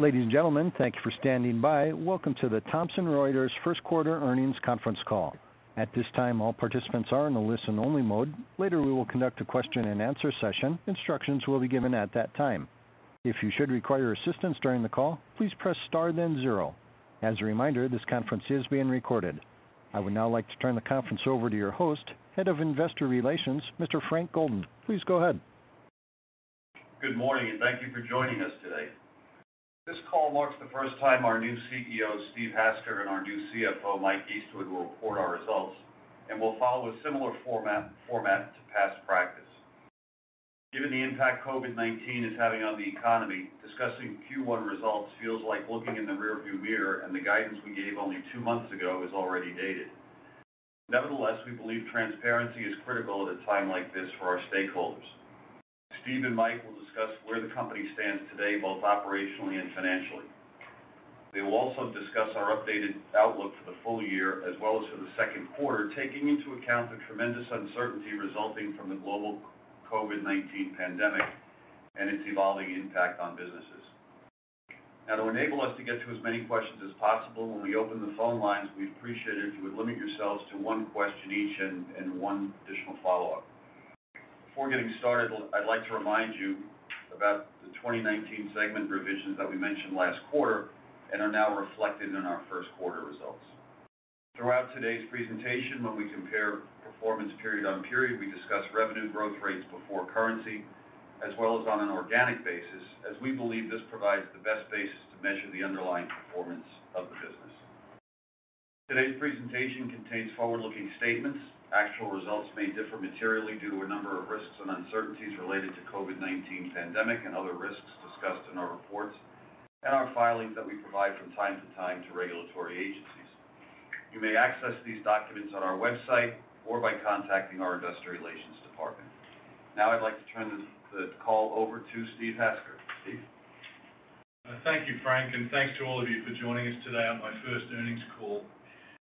Ladies and gentlemen, thank you for standing by. Welcome to the Thomson Reuters first quarter earnings conference call. At this time, all participants are in a listen-only mode. Later, we will conduct a question-and-answer session. Instructions will be given at that time. If you should require assistance during the call, please press star then zero. As a reminder, this conference is being recorded. I would now like to turn the conference over to your host, Head of Investor Relations, Mr. Frank Golden. Please go ahead. Good morning, and thank you for joining us today. This call marks the first time our new CEO, Steve Hasker, and our new CFO, Mike Eastwood, will report our results, and will follow a similar format to past practice. Given the impact COVID-19 is having on the economy, discussing Q1 results feels like looking in the rearview mirror, and the guidance we gave only two months ago is already dated. Nevertheless, we believe transparency is critical at a time like this for our stakeholders. Steve and Mike will discuss where the company stands today, both operationally and financially. They will also discuss our updated outlook for the full year as well as for the second quarter, taking into account the tremendous uncertainty resulting from the global COVID-19 pandemic and its evolving impact on businesses. Now, to enable us to get to as many questions as possible, when we open the phone lines, we'd appreciate it if you would limit yourselves to one question each and one additional follow-up. Before getting started, I'd like to remind you about the 2019 segment revisions that we mentioned last quarter and are now reflected in our first quarter results. Throughout today's presentation, when we compare performance period on period, we discuss revenue growth rates before currency, as well as on an organic basis, as we believe this provides the best basis to measure the underlying performance of the business. Today's presentation contains forward-looking statements. Actual results may differ materially due to a number of risks and uncertainties related to COVID-19 pandemic and other risks discussed in our reports and our filings that we provide from time to time to regulatory agencies. You may access these documents on our website or by contacting our investor relations department. Now, I'd like to turn the call over to Steve Hasker. Steve? Uh, thank you, Frank, and thanks to all of you for joining us today on my first earnings call.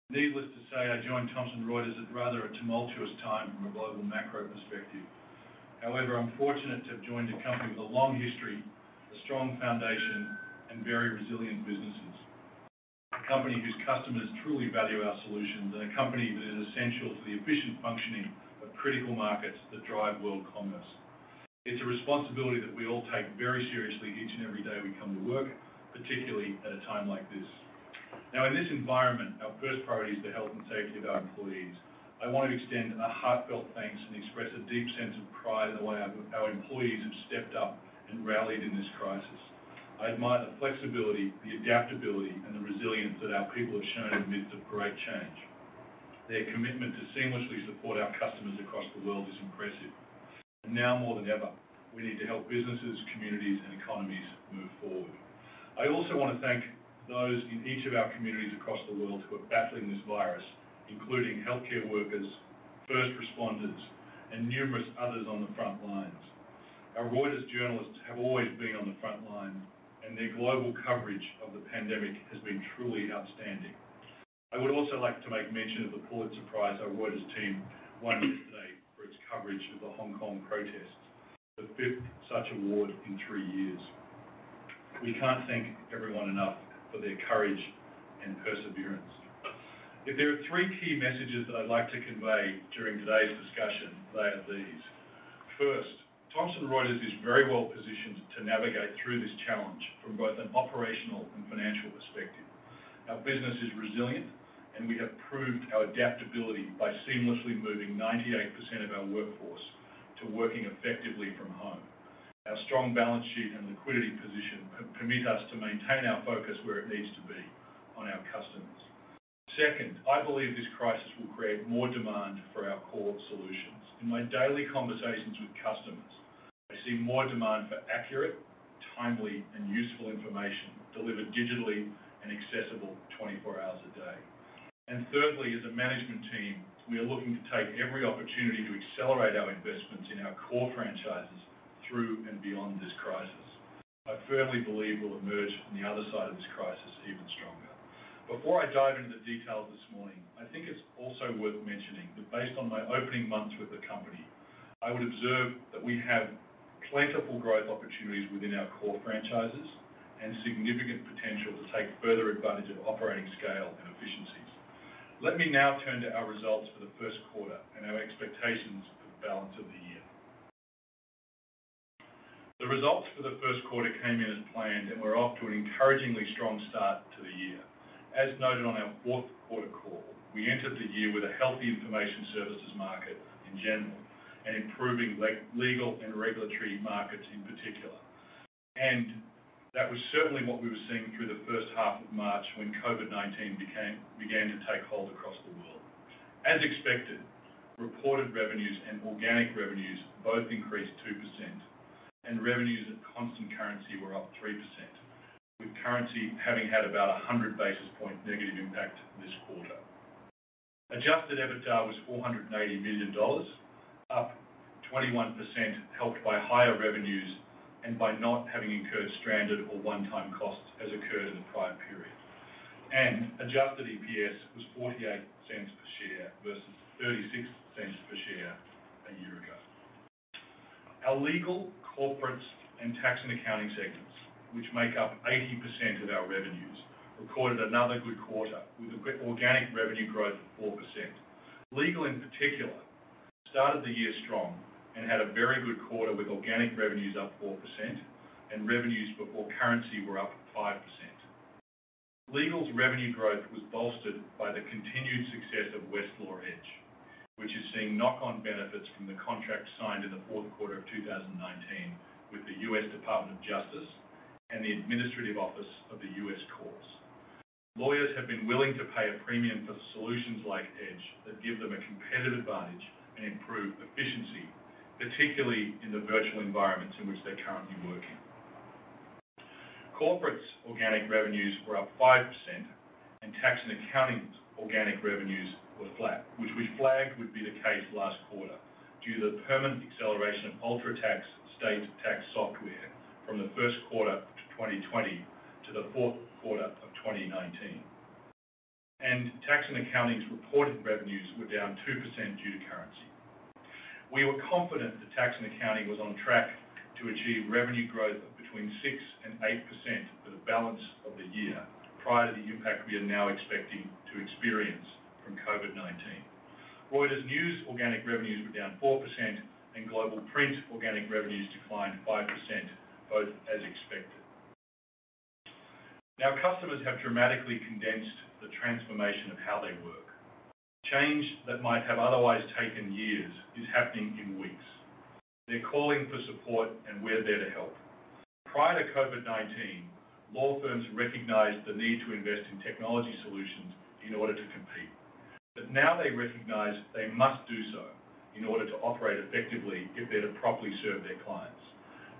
Needless to say, I joined Thomson Reuters at rather a tumultuous time from a global macro perspective. However, I'm fortunate to have joined a company with a long history, a strong foundation, and very resilient businesses. A company whose customers truly value our solutions, and a company that is essential to the efficient functioning of critical markets that drive world commerce. It's a responsibility that we all take very seriously each and every day we come to work, particularly at a time like this. Now, in this environment, our first priority is the health and safety of our employees. I want to extend a heartfelt thanks and express a deep sense of pride in the way our employees have stepped up and rallied in this crisis. I admire the flexibility, the adaptability, and the resilience that our people have shown in the midst of great change. Their commitment to seamlessly support our customers across the world is impressive. And Now more than ever, we need to help businesses, communities, and economies move forward. I also want to thank those in each of our communities across the world who are battling this virus, including healthcare workers, first responders, and numerous others on the front lines. Our Reuters journalists have always been on the front line, and their global coverage of the pandemic has been truly outstanding. I would also like to make mention of the Pulitzer Prize our Reuters team won yesterday for its coverage of the Hong Kong protests, the fifth such award in three years. We can't thank everyone enough for their courage and perseverance. If there are three key messages that I'd like to convey during today's discussion, they are these. First, Thomson Reuters is very well positioned to navigate through this challenge from both an operational and financial perspective. Our business is resilient, and we have proved our adaptability by seamlessly moving 98% of our workforce to working effectively from home. Our strong balance sheet and liquidity position permit us to maintain our focus where it needs to be, on our customers. Second, I believe this crisis will create more demand for our core solutions. In my daily conversations with customers, I see more demand for accurate, timely, and useful information delivered digitally and accessible 24 hours a day. And Thirdly, as a management team, we are looking to take every opportunity to accelerate our investments in our core franchises through and beyond this crisis. I firmly believe we'll emerge from the other side of this crisis even stronger. Before I dive into the details this morning, I think it's also worth mentioning that based on my opening months with the company, I would observe that we have plentiful growth opportunities within our core franchises and significant potential to take further advantage of operating scale and efficiencies. Let me now turn to our results for the first quarter and our expectations for the balance of the year. The results for the first quarter came in as planned, and we're off to an encouragingly strong start to the year. As noted on our fourth quarter call, we entered the year with a healthy information services market in general and improving legal and regulatory markets in particular. And that was certainly what we were seeing through the first half of March when COVID-19 began to take hold across the world. As expected, reported revenues and organic revenues both increased 2%, and revenues at constant currency were up 3%, with currency having had about 100 basis point negative impact this quarter. Adjusted EBITDA was $480 million, up 21%, helped by higher revenues and by not having incurred stranded or one-time costs as occurred in the prior period. And Adjusted EPS was $0.48 per share versus $0.36 per share a year ago. Our Legal, Corporates, and Tax & Accounting segments, which make up 80% of our revenues, recorded another good quarter with organic revenue growth of 4%. Legal, in particular, started the year strong and had a very good quarter with organic revenues up 4% and revenues before currency were up 5%. Legal's revenue growth was bolstered by the continued success of Westlaw Edge, which is seeing knock-on benefits from the contract signed in the fourth quarter of 2019 with the U.S. Department of Justice and the Administrative Office of the U.S. Courts. Lawyers have been willing to pay a premium for solutions like Edge that give them a competitive advantage and improve efficiency, particularly in the virtual environments in which they're currently working. Corporates' organic revenues were up 5%, and Tax & Accounting's organic revenues were flat, which we flagged would be the case last quarter due to the permanent acceleration of UltraTax state tax software from the first quarter of 2020 to the fourth quarter of 2019. And Tax & Accounting's reported revenues were down 2% due to currency. We were confident that Tax & Accounting was on track to achieve revenue growth of between 6% and 8% for the balance of the year prior to the impact we are now expecting to experience from COVID-19. Reuters News organic revenues were down 4%, and Global Print organic revenues declined 5%, both as expected. Now, customers have dramatically condensed the transformation of how they work. Change that might have otherwise taken years is happening in weeks. They're calling for support, and we're there to help. Prior to COVID-19, law firms recognized the need to invest in technology solutions in order to compete. But now they recognize they must do so in order to operate effectively if they're to properly serve their clients.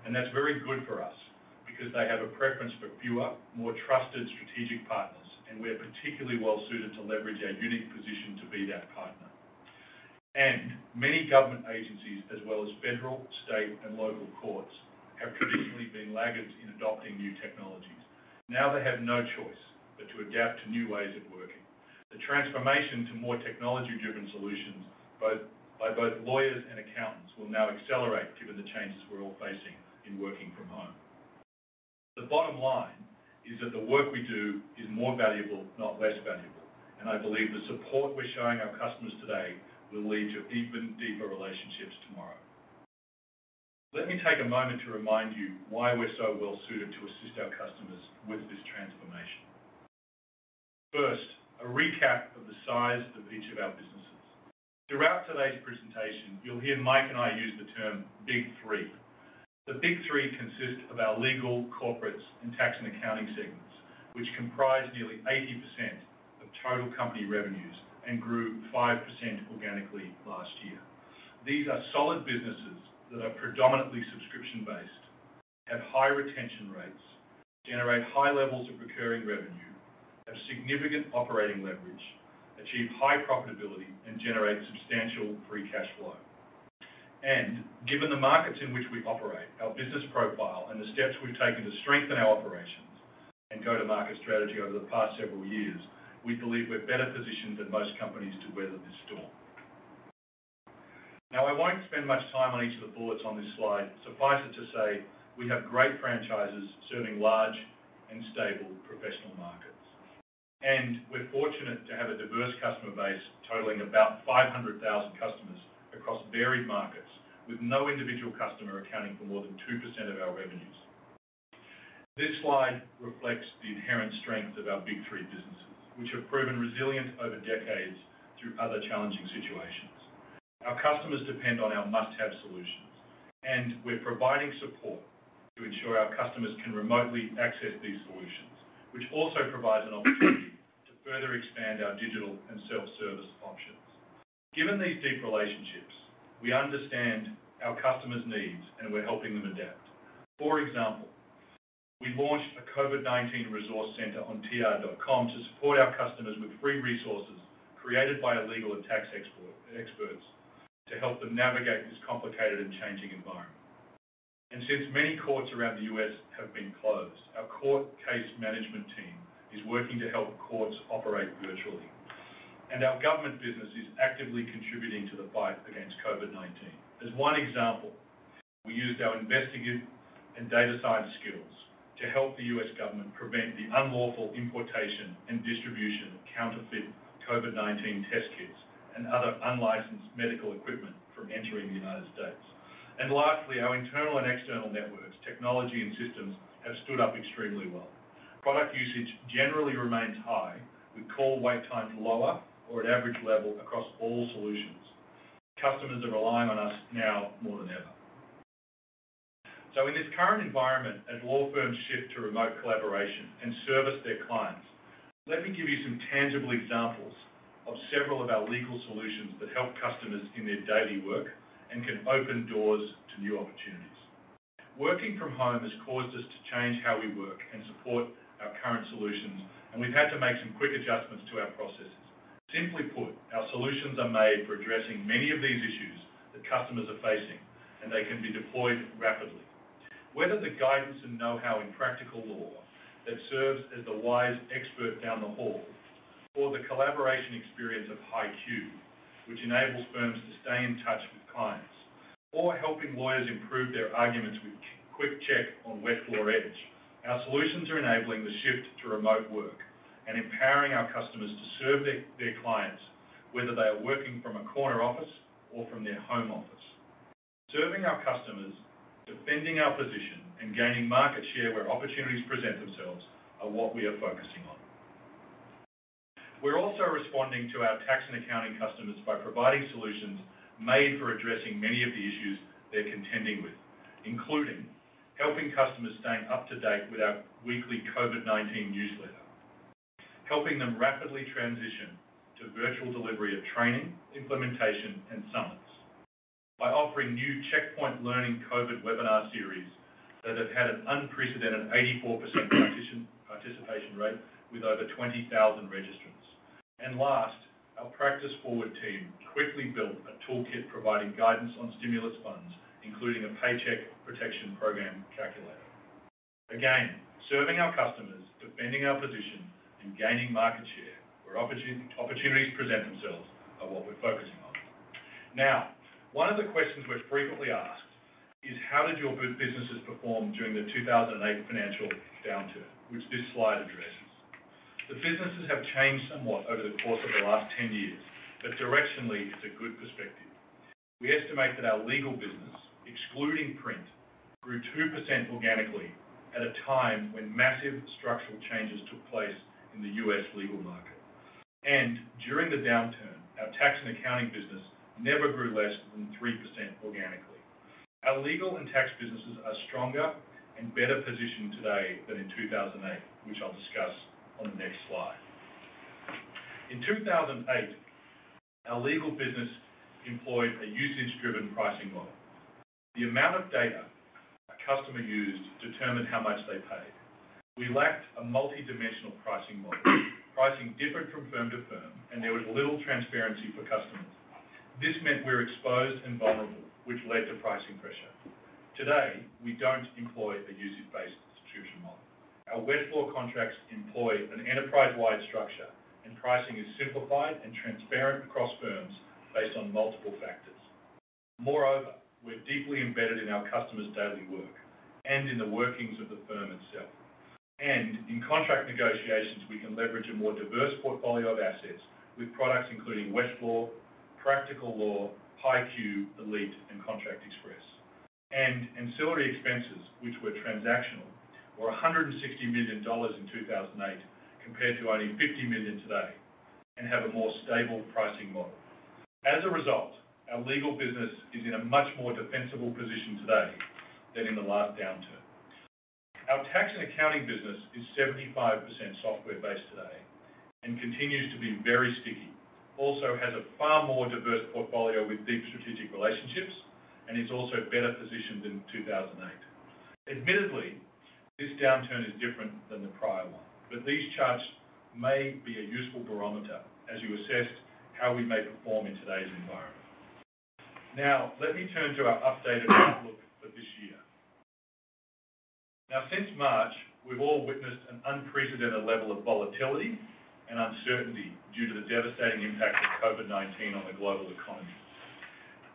And that's very good for us because they have a preference for fewer, more trusted strategic partners, and we're particularly well-suited to leverage our unique position to be that partner. And many government agencies, as well as federal, state, and local courts, have traditionally been laggards in adopting new technologies. Now they have no choice but to adapt to new ways of working. The transformation to more technology-driven solutions by both lawyers and accountants will now accelerate given the changes we're all facing in working from home. The bottom line is that the work we do is more valuable, not less valuable, and I believe the support we're showing our customers today will lead to even deeper relationships tomorrow. Let me take a moment to remind you why we're so well-suited to assist our customers with this transformation. First, a recap of the size of each of our businesses. Throughout today's presentation, you'll hear Mike and I use the term Big Three. The Big Three consist of our Legal, Corporates, and Tax & Accounting segments, which comprise nearly 80% of total company revenues and grew 5% organically last year. These are solid businesses that are predominantly subscription-based, have high retention rates, generate high levels of recurring revenue, significant operating leverage, achieve high profitability, and generate substantial free cash flow. And given the markets in which we operate, our business profile, and the steps we've taken to strengthen our operations and go-to-market strategy over the past several years, we believe we're better positioned than most companies to weather this storm. Now, I won't spend much time on each of the bullets on this slide. Suffice it to say, we have great franchises serving large and stable professional markets. And we're fortunate to have a diverse customer base totaling about 500,000 customers across varied markets, with no individual customer accounting for more than 2% of our revenues. This slide reflects the inherent strength of our big three businesses, which have proven resilient over decades through other challenging situations. Our customers depend on our must-have solutions, and we're providing support to ensure our customers can remotely access these solutions, which also provides an opportunity to further expand our digital and self-service options. Given these deep relationships, we understand our customers' needs, and we're helping them adapt. For example, we launched a COVID-19 resource center on tr.com to support our customers with free resources created by legal and tax experts to help them navigate this complicated and changing environment. And since many courts around the U.S. have been closed, our court case management team is working to help courts operate virtually. And our government business is actively contributing to the fight against COVID-19. As one example, we used our investigative and data science skills to help the U.S. government prevent the unlawful importation and distribution of counterfeit COVID-19 test kits and other unlicensed medical equipment from entering the United States. And lastly, our internal and external networks, technology, and systems have stood up extremely well. Product usage generally remains high, with call wait times lower or at average level across all solutions. Customers are relying on us now more than ever. So in this current environment, as law firms shift to remote collaboration and service their clients, let me give you some tangible examples of several of our legal solutions that help customers in their daily work and can open doors to new opportunities. Working from home has caused us to change how we work and support our current solutions, and we've had to make some quick adjustments to our processes. Simply put, our solutions are made for addressing many of these issues that customers are facing, and they can be deployed rapidly. Whether the guidance and know-how in Practical Law that serves as the wise expert down the hall, or the collaboration experience of HighQ, which enables firms to stay in touch with clients, or helping lawyers improve their arguments with Quick Check on Westlaw Edge, our solutions are enabling the shift to remote work and empowering our customers to serve their clients, whether they are working from a corner office or from their home office. Serving our customers, defending our position, and gaining market share where opportunities present themselves are what we are focusing on. We're also responding to our tax and accounting customers by providing solutions made for addressing many of the issues they're contending with, including helping customers staying up to date with our weekly COVID-19 newsletter, helping them rapidly transition to virtual delivery of training, implementation, and summits, by offering new Checkpoint Learning COVID webinar series that have had an unprecedented 84% participation rate with over 20,000 registrants. And Last, our Practice Forward team quickly built a toolkit providing guidance on stimulus funds, including a Paycheck Protection Program calculator. Again, serving our customers, defending our position, and gaining market share where opportunities present themselves are what we're focusing on. Now, one of the questions we're frequently asked is how did your businesses perform during the 2008 financial downturn, which this slide addresses. The businesses have changed somewhat over the course of the last 10 years, but directionally, it's a good perspective. We estimate that our legal business, excluding print, grew 2% organically at a time when massive structural changes took place in the U.S. legal market. And During the downturn, our tax and accounting business never grew less than 3% organically. Our legal and tax businesses are stronger and better positioned today than in 2008, which I'll discuss on the next slide. In 2008, our legal business employed a usage-driven pricing model. The amount of data a customer used determined how much they paid. We lacked a multidimensional pricing model, pricing differed from firm to firm, and there was little transparency for customers. This meant we were exposed and vulnerable, which led to pricing pressure. Today, we don't employ a usage-based subscription model. Our Westlaw contracts employ an enterprise-wide structure, and pricing is simplified and transparent across firms based on multiple factors. Moreover, we're deeply embedded in our customers' daily work and in the workings of the firm itself. And In contract negotiations, we can leverage a more diverse portfolio of assets with products including Westlaw, Practical Law, HighQ, Elite, and Contract Express. And Ancillary expenses, which were transactional, were $160 million in 2008 compared to only 50 million today, and have a more stable pricing model. As a result, our legal business is in a much more defensible position today than in the last downturn. Our tax and accounting business is 75% software-based today and continues to be very sticky. Also has a far more diverse portfolio with deep strategic relationships and is also better positioned than 2008. Admittedly, this downturn is different than the prior one, but these charts may be a useful barometer as you assess how we may perform in today's environment. Now, let me turn to our updated outlook for this year. Now, since March, we've all witnessed an unprecedented level of volatility and uncertainty due to the devastating impact of COVID-19 on the global economy.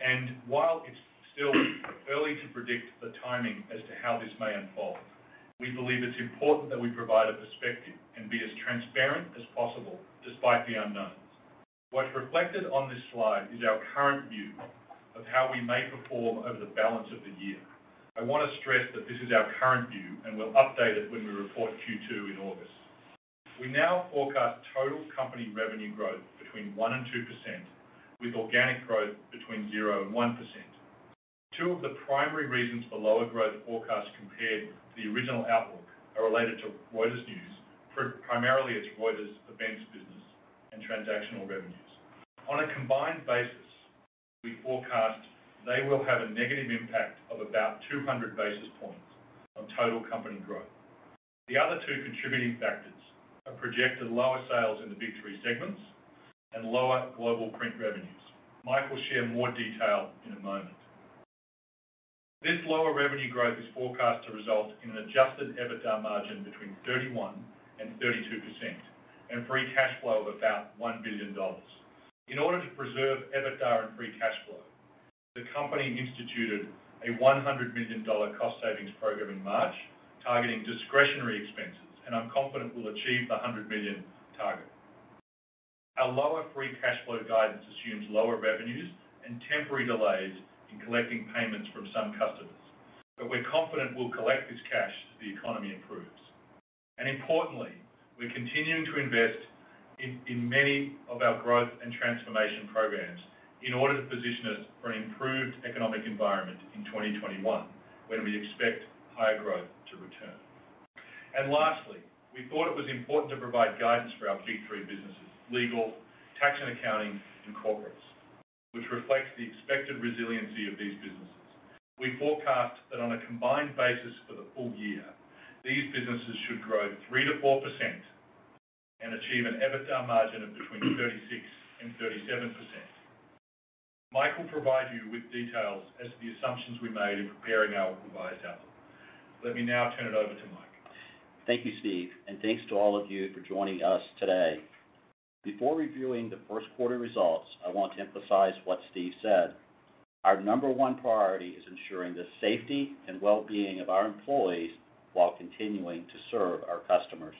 And While it's still early to predict the timing as to how this may unfold, we believe it's important that we provide a perspective and be as transparent as possible despite the unknowns. What's reflected on this slide is our current view of how we may perform over the balance of the year. I want to stress that this is our current view, and we'll update it when we report Q2 in August. We now forecast total company revenue growth between 1% and 2%, with organic growth between 0 and 1%. Two of the primary reasons for lower growth forecast compared the original outlook are related to Reuters News, primarily its Reuters Events business and transactional revenues. On a combined basis, we forecast they will have a negative impact of about 200 basis points on total company growth. The other two contributing factors are projected lower sales in the Big 3 segments and lower global print revenues. Mike will share more detail in a moment. This lower revenue growth is forecast to result in an adjusted EBITDA margin between 31 and 32% and free cash flow of about $1 billion. In order to preserve EBITDA and free cash flow, the company instituted a $100 million cost savings program in March, targeting discretionary expenses, and I'm confident we'll achieve the 100 million target. Our lower free cash flow guidance assumes lower revenues and temporary delays in collecting payments from some customers. But we're confident we'll collect this cash as the economy improves. And Importantly, we're continuing to invest in many of our growth and transformation programs in order to position us for an improved economic environment in 2021, when we expect higher growth to return. And Lastly, we thought it was important to provide guidance for our Big 3 businesses, Legal, Tax and Accounting, and Corporates, which reflects the expected resiliency of these businesses. We forecast that on a combined basis for the full year, these businesses should grow 3%-4% and achieve an EBITDA margin of between 36 and 37%. Mike will provide you with details as to the assumptions we made in preparing our revised outlook. Let me now turn it over to Mike. Thank you, Steve, and thanks to all of you for joining us today. Before reviewing the first quarter results, I want to emphasize what Steve said. Our number one priority is ensuring the safety and well-being of our employees while continuing to serve our customers.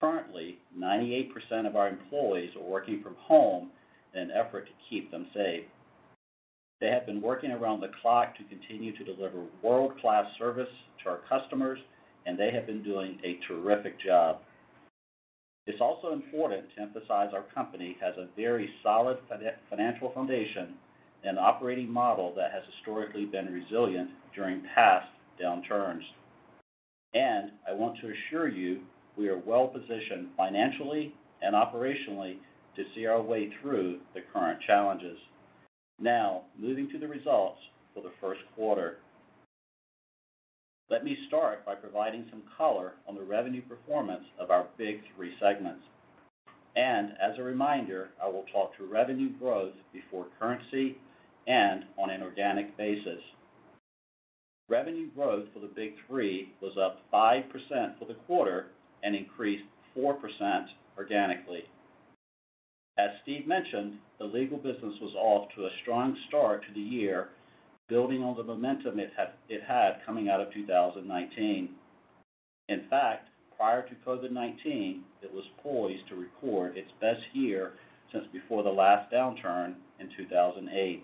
Currently, 98% of our employees are working from home in an effort to keep them safe. They have been working around the clock to continue to deliver world-class service to our customers, and they have been doing a terrific job. It's also important to emphasize our company has a very solid financial foundation and operating model that has historically been resilient during past downturns. And I want to assure you, we are well-positioned financially and operationally to see our way through the current challenges. Now, moving to the results for the first quarter. Let me start by providing some color on the revenue performance of our Big 3 segments. And as a reminder, I will talk to revenue growth before currency and on an organic basis. Revenue growth for the Big Three was up 5% for the quarter and increased 4% organically. As Steve mentioned, the legal business was off to a strong start to the year, building on the momentum it had coming out of 2019. In fact, prior to COVID-19, it was poised to record its best year since before the last downturn in 2008.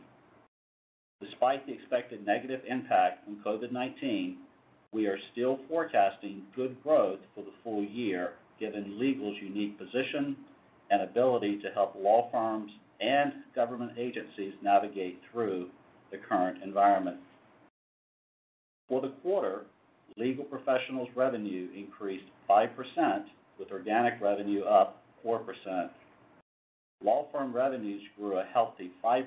Despite the expected negative impact from COVID-19, we are still forecasting good growth for the full year, given legal's unique position and ability to help law firms and government agencies navigate through the current environment. For the quarter, legal professionals revenue increased 5%, with organic revenue up 4%. Law firm revenues grew a healthy 5%.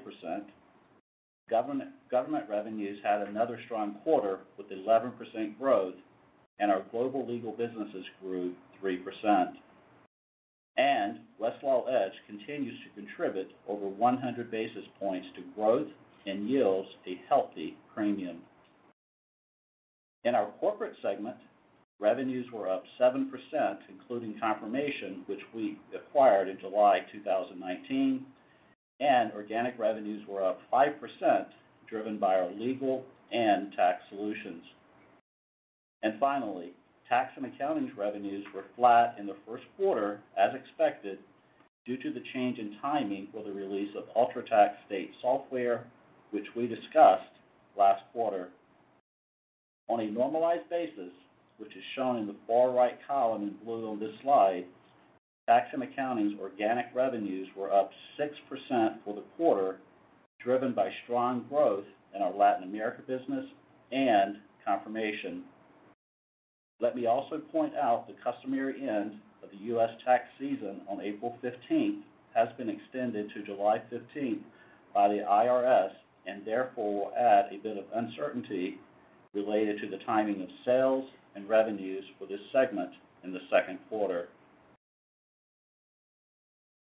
Government, government revenues had another strong quarter with 11% growth, and our global legal businesses grew 3%. And Westlaw Edge continues to contribute over 100 basis points to growth and yields a healthy premium. In our corporate segment, revenues were up 7%, including Confirmation, which we acquired in July 2019, and organic revenues were up 5%, driven by our legal and tax solutions. And finally, tax and accounting's revenues were flat in the first quarter, as expected, due to the change in timing for the release of UltraTax state software, which we discussed last quarter. On a normalized basis, which is shown in the far right column in blue on this slide, tax and accounting's organic revenues were up 6% for the quarter, driven by strong growth in our Latin America business and Confirmation. Let me also point out the customary end of the U.S. tax season on April 15th has been extended to July 15th by the IRS, and therefore will add a bit of uncertainty related to the timing of sales and revenues for this segment in the second quarter.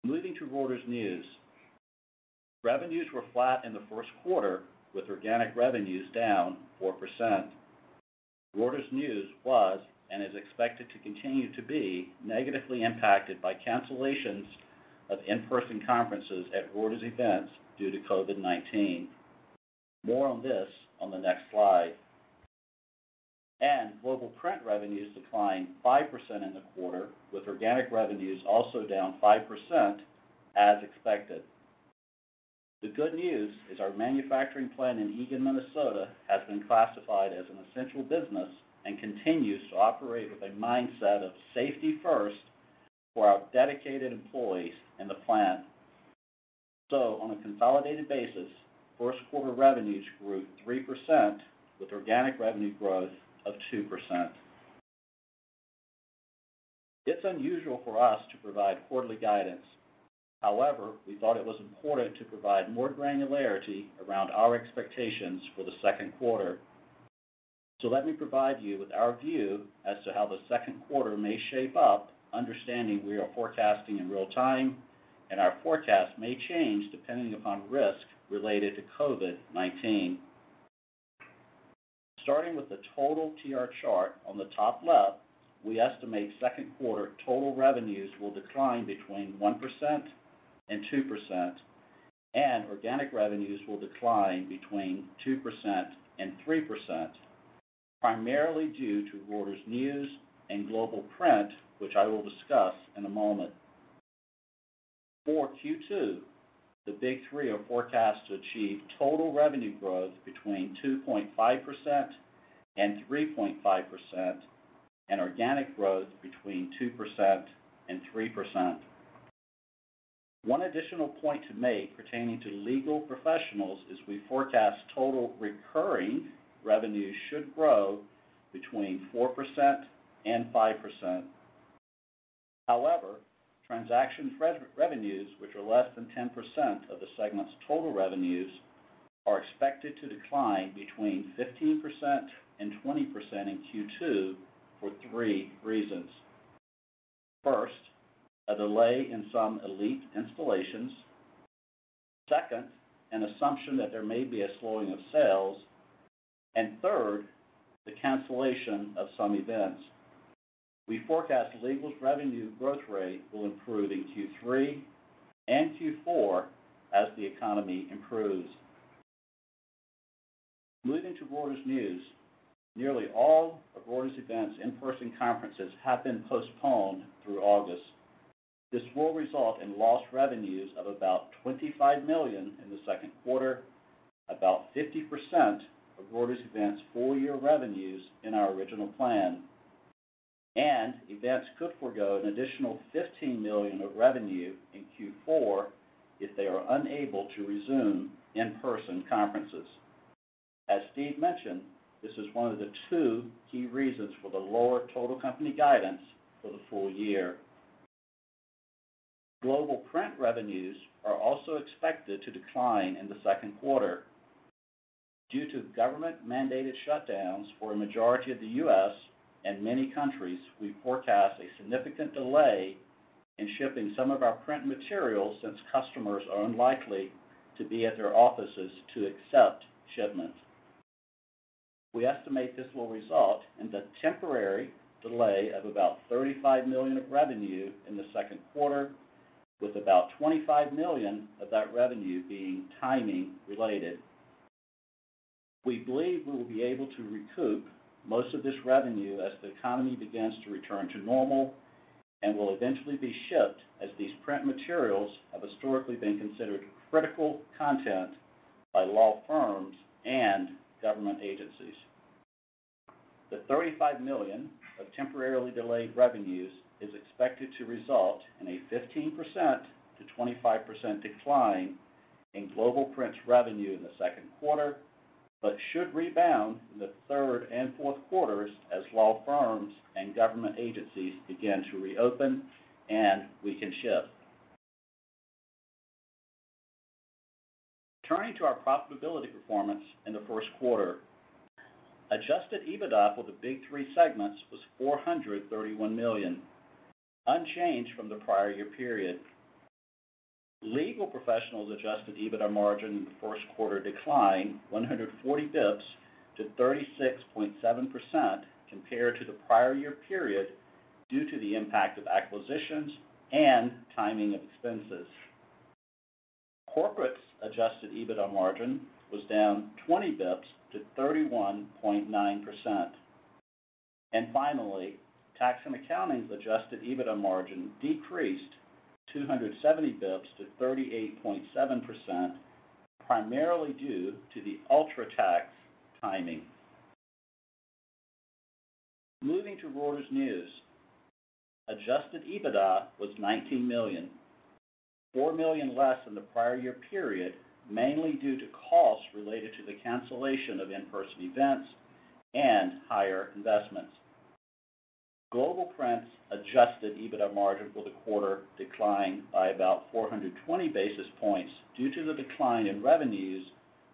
Moving to Reuters News. Revenues were flat in the first quarter, with organic revenues down 4%. Reuters News was, and is expected to continue to be, negatively impacted by cancellations of in-person conferences at Reuters events due to COVID-19. More on this on the next slide. And global print revenues declined 5% in the quarter, with organic revenues also down 5%, as expected. The good news is our manufacturing plant in Eagan, Minnesota, has been classified as an essential business and continues to operate with a mindset of safety first for our dedicated employees in the plant. So on a consolidated basis, first quarter revenues grew 3%, with organic revenue growth of 2%. It's unusual for us to provide quarterly guidance. However, we thought it was important to provide more granularity around our expectations for the second quarter. So let me provide you with our view as to how the second quarter may shape up, understanding we are forecasting in real time, and our forecast may change depending upon risk related to COVID-19. Starting with the total TR chart on the top left, we estimate second quarter total revenues will decline between 1% and 2%, and organic revenues will decline between 2% and 3%, primarily due to Reuters News and Global Print, which I will discuss in a moment. For Q2, the Big Three are forecast to achieve total revenue growth between 2.5% and 3.5%, and organic growth between 2% and 3%. One additional point to make pertaining to legal professionals is we forecast total recurring revenues should grow between 4% and 5%. However, transaction revenues, which are less than 10% of the segment's total revenues, are expected to decline between 15% and 20% in Q2 for three reasons. First, a a delay in some elite installations. Second, an assumption that there may be a slowing of sales. And third, the cancellation of some events. We forecast Legal's revenue growth rate will improve in Q3 and Q4 as the economy improves. Moving to Reuters News, nearly all of Reuters Events in-person conferences have been postponed through August. This will result in lost revenues of about 25 million in the second quarter, about 50% of Reuters Events' full-year revenues in our original plan. And Events could forego an additional 15 million of revenue in Q4 if they are unable to resume in-person conferences. As Steve mentioned, this is one of the two key reasons for the lower total company guidance for the full year. Global Print revenues are also expected to decline in the second quarter. Due to government-mandated shutdowns for a majority of the U.S. and many countries, we forecast a significant delay in shipping some of our print materials since customers are unlikely to be at their offices to accept shipments. We estimate this will result in the temporary delay of about 35 million of revenue in the second quarter, with about 25 million of that revenue being timing related. We believe we will be able to recoup most of this revenue as the economy begins to return to normal and will eventually be shipped as these print materials have historically been considered critical content by law firms and government agencies. The 35 million of temporarily delayed revenues is expected to result in a 15% to 25% decline in Global Print's revenue in the second quarter, but should rebound in the third and fourth quarters as law firms and government agencies begin to reopen and we can ship. Turning to our profitability performance in the first quarter, adjusted EBITDA for the Big Three segments was 431 million, unchanged from the prior year period. Legal Professionals' adjusted EBITDA margin in the first quarter declined 140 basis points to 36.7% compared to the prior year period due to the impact of acquisitions and timing of expenses. Corporate's adjusted EBITDA margin was down 20 basis points to 31.9%. And finally, Tax & Accounting's adjusted EBITDA margin decreased 270 basis points to 38.7%, primarily due to the UltraTax timing. Moving to Reuters News, adjusted EBITDA was $19 million, $4 million less than the prior year period, mainly due to costs related to the cancellation of in-person events and higher investments. Global Print's adjusted EBITDA margin for the quarter declined by about 420 basis points due to the decline in revenues,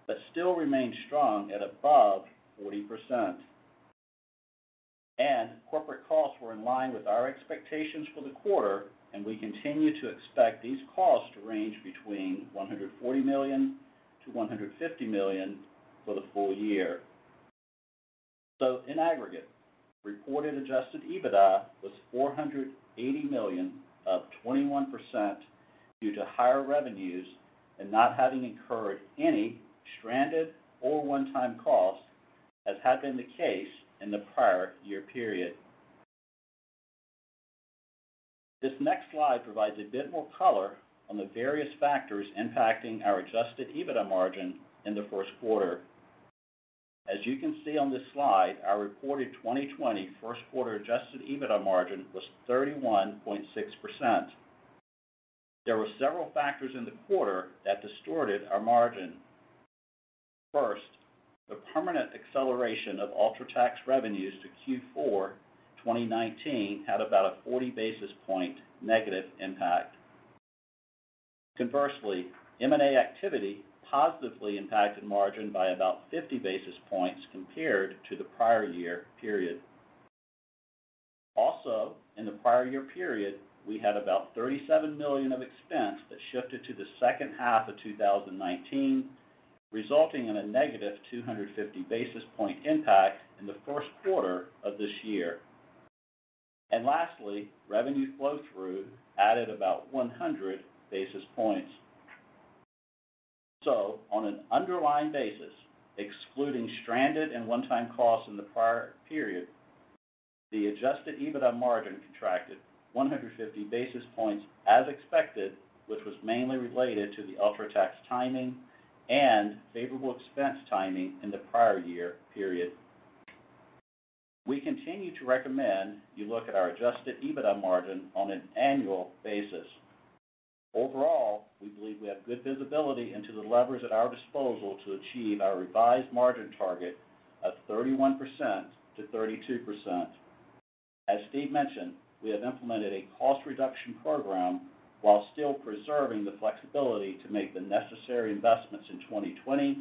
but still remained strong at above 40%. And corporate costs were in line with our expectations for the quarter, and we continue to expect these costs to range between $140 million-$150 million for the full year. So in aggregate, reported adjusted EBITDA was 480 million, up 21% due to higher revenues and not having incurred any stranded or one-time costs, as had been the case in the prior year period. This next slide provides a bit more color on the various factors impacting our adjusted EBITDA margin in the first quarter. As you can see on this slide, our reported 2020 first quarter adjusted EBITDA margin was 31.6%. There were several factors in the quarter that distorted our margin. First, the permanent acceleration of UltraTax revenues to Q4 2019 had about a 40 basis point negative impact. Conversely, M&A activity positively impacted margin by about 50 basis points compared to the prior year period. Also, in the prior year period, we had about 37 million of expense that shifted to the second half of 2019, resulting in a negative 250 basis point impact in the first quarter of this year. And lastly, revenue flow-through added about 100 basis points. So on an underlying basis, excluding stranded and one-time costs in the prior period, the adjusted EBITDA margin contracted 150 basis points as expected, which was mainly related to the UltraTax timing and favorable expense timing in the prior year period. We continue to recommend you look at our adjusted EBITDA margin on an annual basis. Overall, we believe we have good visibility into the levers at our disposal to achieve our revised margin target of 31%-32%. As Steve mentioned, we have implemented a cost reduction program while still preserving the flexibility to make the necessary investments in 2020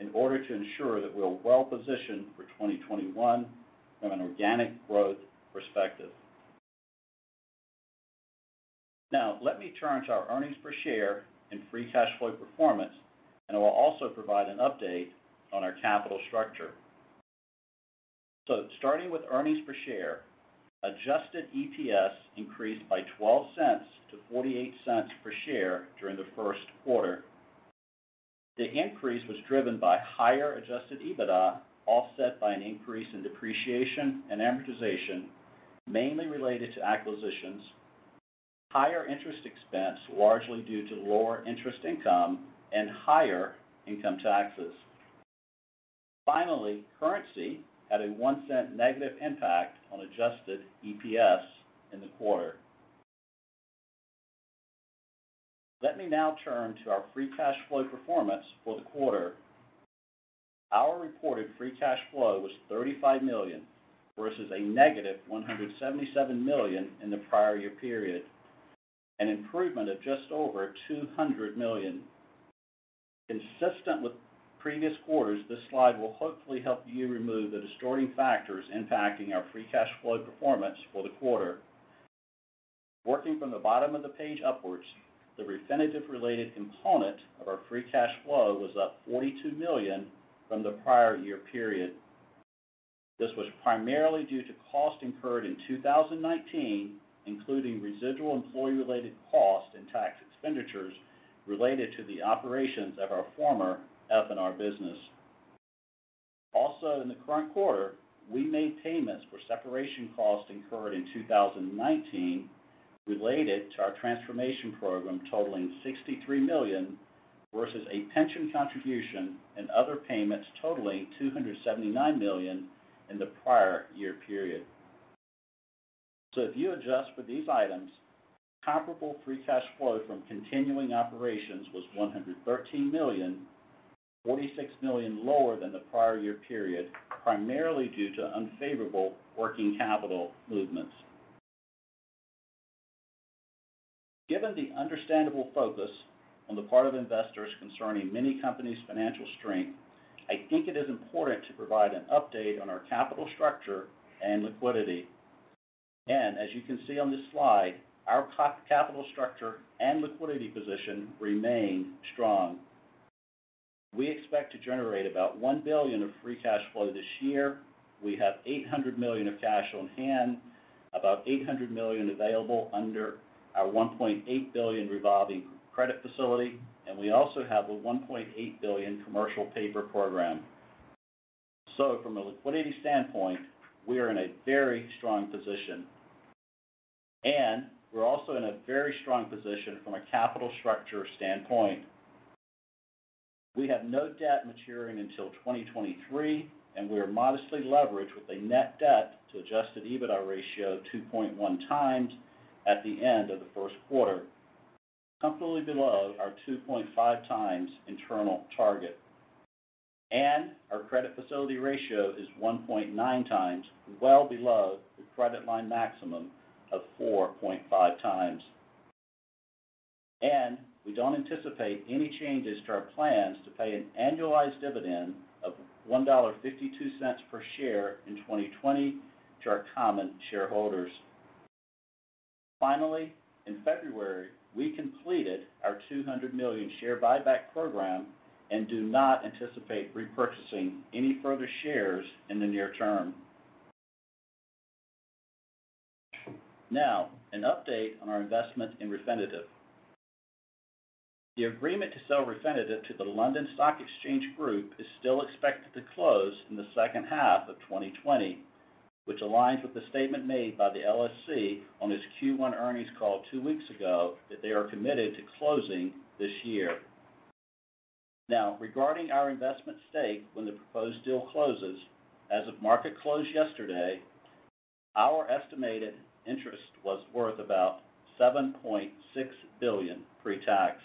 in order to ensure that we're well positioned for 2021 from an organic growth perspective. Now, let me turn to our earnings per share and free cash flow performance, and I will also provide an update on our capital structure. So starting with earnings per share, adjusted EPS increased by $0.12 to $0.48 per share during the first quarter. The increase was driven by higher adjusted EBITDA, offset by an increase in depreciation and amortization, mainly related to acquisitions, higher interest expense, largely due to lower interest income, and higher income taxes. Finally, currency had a $0.01 negative impact on adjusted EPS in the quarter. Let me now turn to our free cash flow performance for the quarter. Our reported free cash flow was 35 million versus a negative $177 million in the prior year period, an improvement of just over 200 million. Consistent with previous quarters, this slide will hopefully help you remove the distorting factors impacting our free cash flow performance for the quarter. Working from the bottom of the page upwards, the Refinitiv-related component of our free cash flow was up 42 million from the prior year period. This was primarily due to cost incurred in 2019, including residual employee-related costs and tax expenditures related to the operations of our former F&R business. Also, in the current quarter, we made payments for separation costs incurred in 2019 related to our transformation program totaling 63 million versus a pension contribution and other payments totaling 279 million in the prior year period. So if you adjust for these items, comparable free cash flow from continuing operations was $113 million, $46 million lower than the prior year period, primarily due to unfavorable working capital movements. Given the understandable focus on the part of investors concerning many companies' financial strength, I think it is important to provide an update on our capital structure and liquidity. And as you can see on this slide, our capital structure and liquidity position remain strong. We expect to generate about 1 billion of free cash flow this year. We have 800 million of cash on hand, about 800 million available under our 1.8 billion revolving credit facility, and we also have a 1.8 billion commercial paper program. So from a liquidity standpoint, we are in a very strong position. And we're also in a very strong position from a capital structure standpoint. We have no debt maturing until 2023, and we are modestly leveraged with a net debt to adjusted EBITDA ratio of 2.1 times at the end of the first quarter, comfortably below our 2.5 times internal target. And our credit facility ratio is 1.9 times, well below the credit line maximum of 4.5 times. And we don't anticipate any changes to our plans to pay an annualized dividend of $1.52 per share in 2020 to our common shareholders. Finally, in February, we completed our 200 million share buyback program and do not anticipate repurchasing any further shares in the near term. Now, an update on our investment in Refinitiv. The agreement to sell Refinitiv to the London Stock Exchange Group is still expected to close in the second half of 2020, which aligns with the statement made by the LSE on its Q1 earnings call two weeks ago that they are committed to closing this year. Now, regarding our investment stake when the proposed deal closes, as of market close yesterday, our estimated interest was worth about 7.6 billion pre-tax.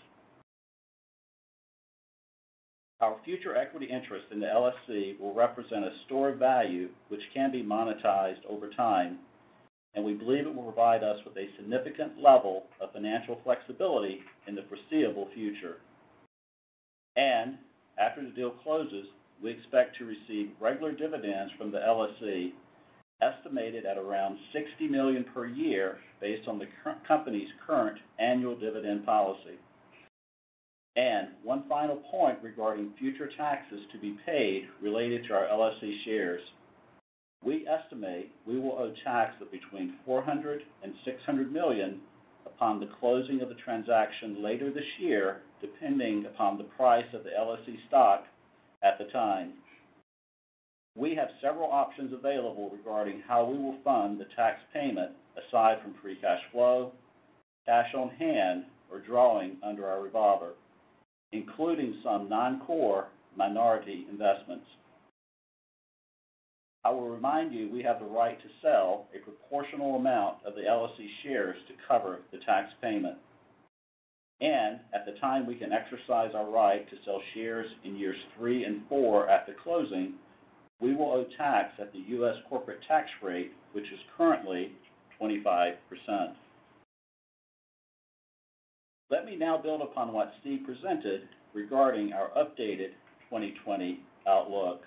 Our future equity interest in the LSE will represent a store of value which can be monetized over time, and we believe it will provide us with a significant level of financial flexibility in the foreseeable future. And after the deal closes, we expect to receive regular dividends from the LSE, estimated at around 60 million per year based on the company's current annual dividend policy. And One final point regarding future taxes to be paid related to our LSE shares. We estimate we will owe tax of between $400 million and $600 million upon the closing of the transaction later this year, depending upon the price of the LSE stock at the time. We have several options available regarding how we will fund the tax payment aside from free cash flow, cash on hand, or drawing under our revolver, including some non-core minority investments. I will remind you we have the right to sell a proportional amount of the LSE shares to cover the tax payment. And at the time we can exercise our right to sell shares in years three and four after closing, we will owe tax at the U.S. corporate tax rate, which is currently 25%. Let me now build upon what Steve presented regarding our updated 2020 outlook.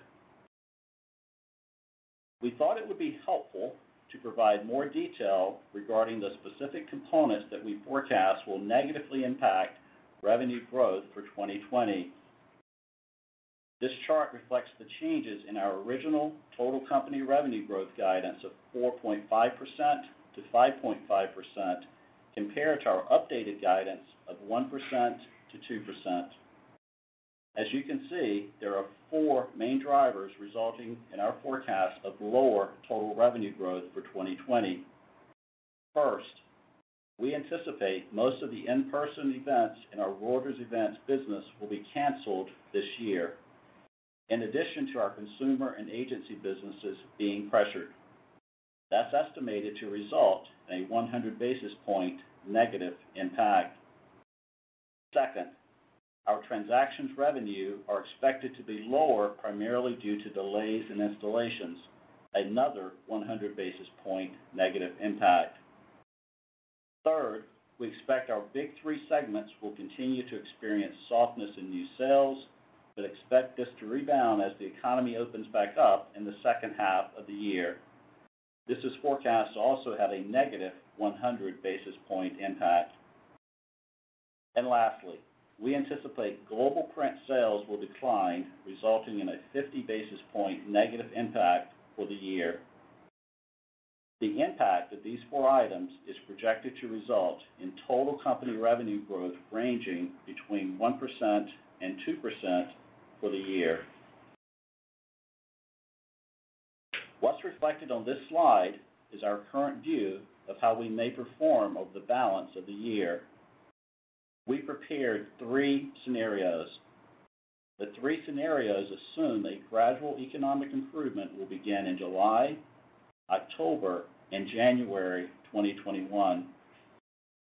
We thought it would be helpful to provide more detail regarding the specific components that we forecast will negatively impact revenue growth for 2020. This chart reflects the changes in our original total company revenue growth guidance of 4.5%-5.5%, compared to our updated guidance of 1%-2%. As you can see, there are four main drivers resulting in our forecast of lower total revenue growth for 2020. First, we anticipate most of the in-person events in our Reuters Events business will be canceled this year, in addition to our consumer and agency businesses being pressured. That's estimated to result in a 100 basis point negative impact. Second, our transactions revenue are expected to be lower primarily due to delays in installations, another 100 basis point negative impact. Third, we expect our big three segments will continue to experience softness in new sales, but expect this to rebound as the economy opens back up in the second half of the year. This is forecast to also have a negative 100 basis point impact. And Lastly, we anticipate global print sales will decline, resulting in a 50 basis point negative impact for the year. The impact of these four items is projected to result in total company revenue growth ranging between 1% and 2% for the year. What's reflected on this slide is our current view of how we may perform over the balance of the year. We prepared three scenarios. The three scenarios assume a gradual economic improvement will begin in July, October, and January 2021.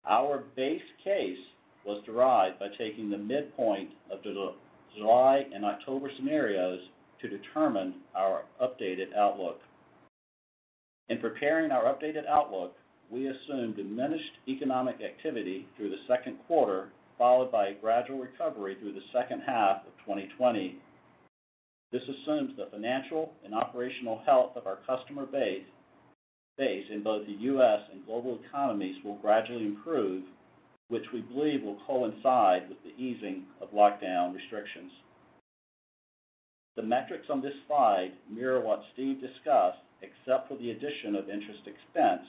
Our base case was derived by taking the midpoint of the July and October scenarios to determine our updated outlook. In preparing our updated outlook, we assume diminished economic activity through the second quarter, followed by a gradual recovery through the second half of 2020. This assumes the financial and operational health of our customer base base in both the U.S. and global economies will gradually improve, which we believe will coincide with the easing of lockdown restrictions. The metrics on this slide mirror what Steve discussed, except for the addition of interest expense,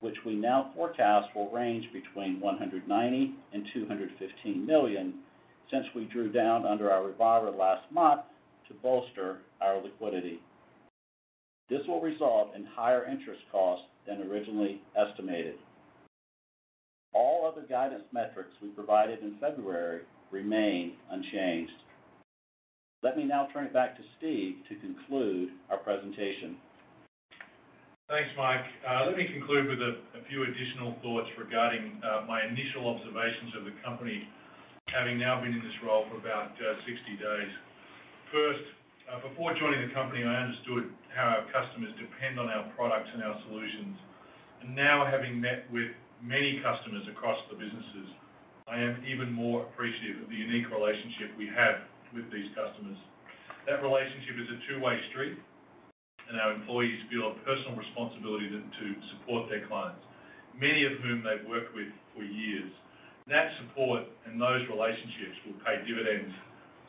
which we now forecast will range between $190 million and $215 million since we drew down under our revolver last month to bolster our liquidity. This will result in higher interest costs than originally estimated. All other guidance metrics we provided in February remain unchanged. Let me now turn it back to Steve to conclude our presentation. Thanks, Mike. Uh, let me conclude with a few additional thoughts regarding uh, my initial observations of the company, having now been in this role for about uh, 60 days. First, before joining the company, I understood how our customers depend on our products and our solutions. And now, having met with many customers across the businesses, I am even more appreciative of the unique relationship we have with these customers. That relationship is a two-way street, and our employees feel a personal responsibility to support their clients, many of whom they've worked with for years. That support and those relationships will pay dividends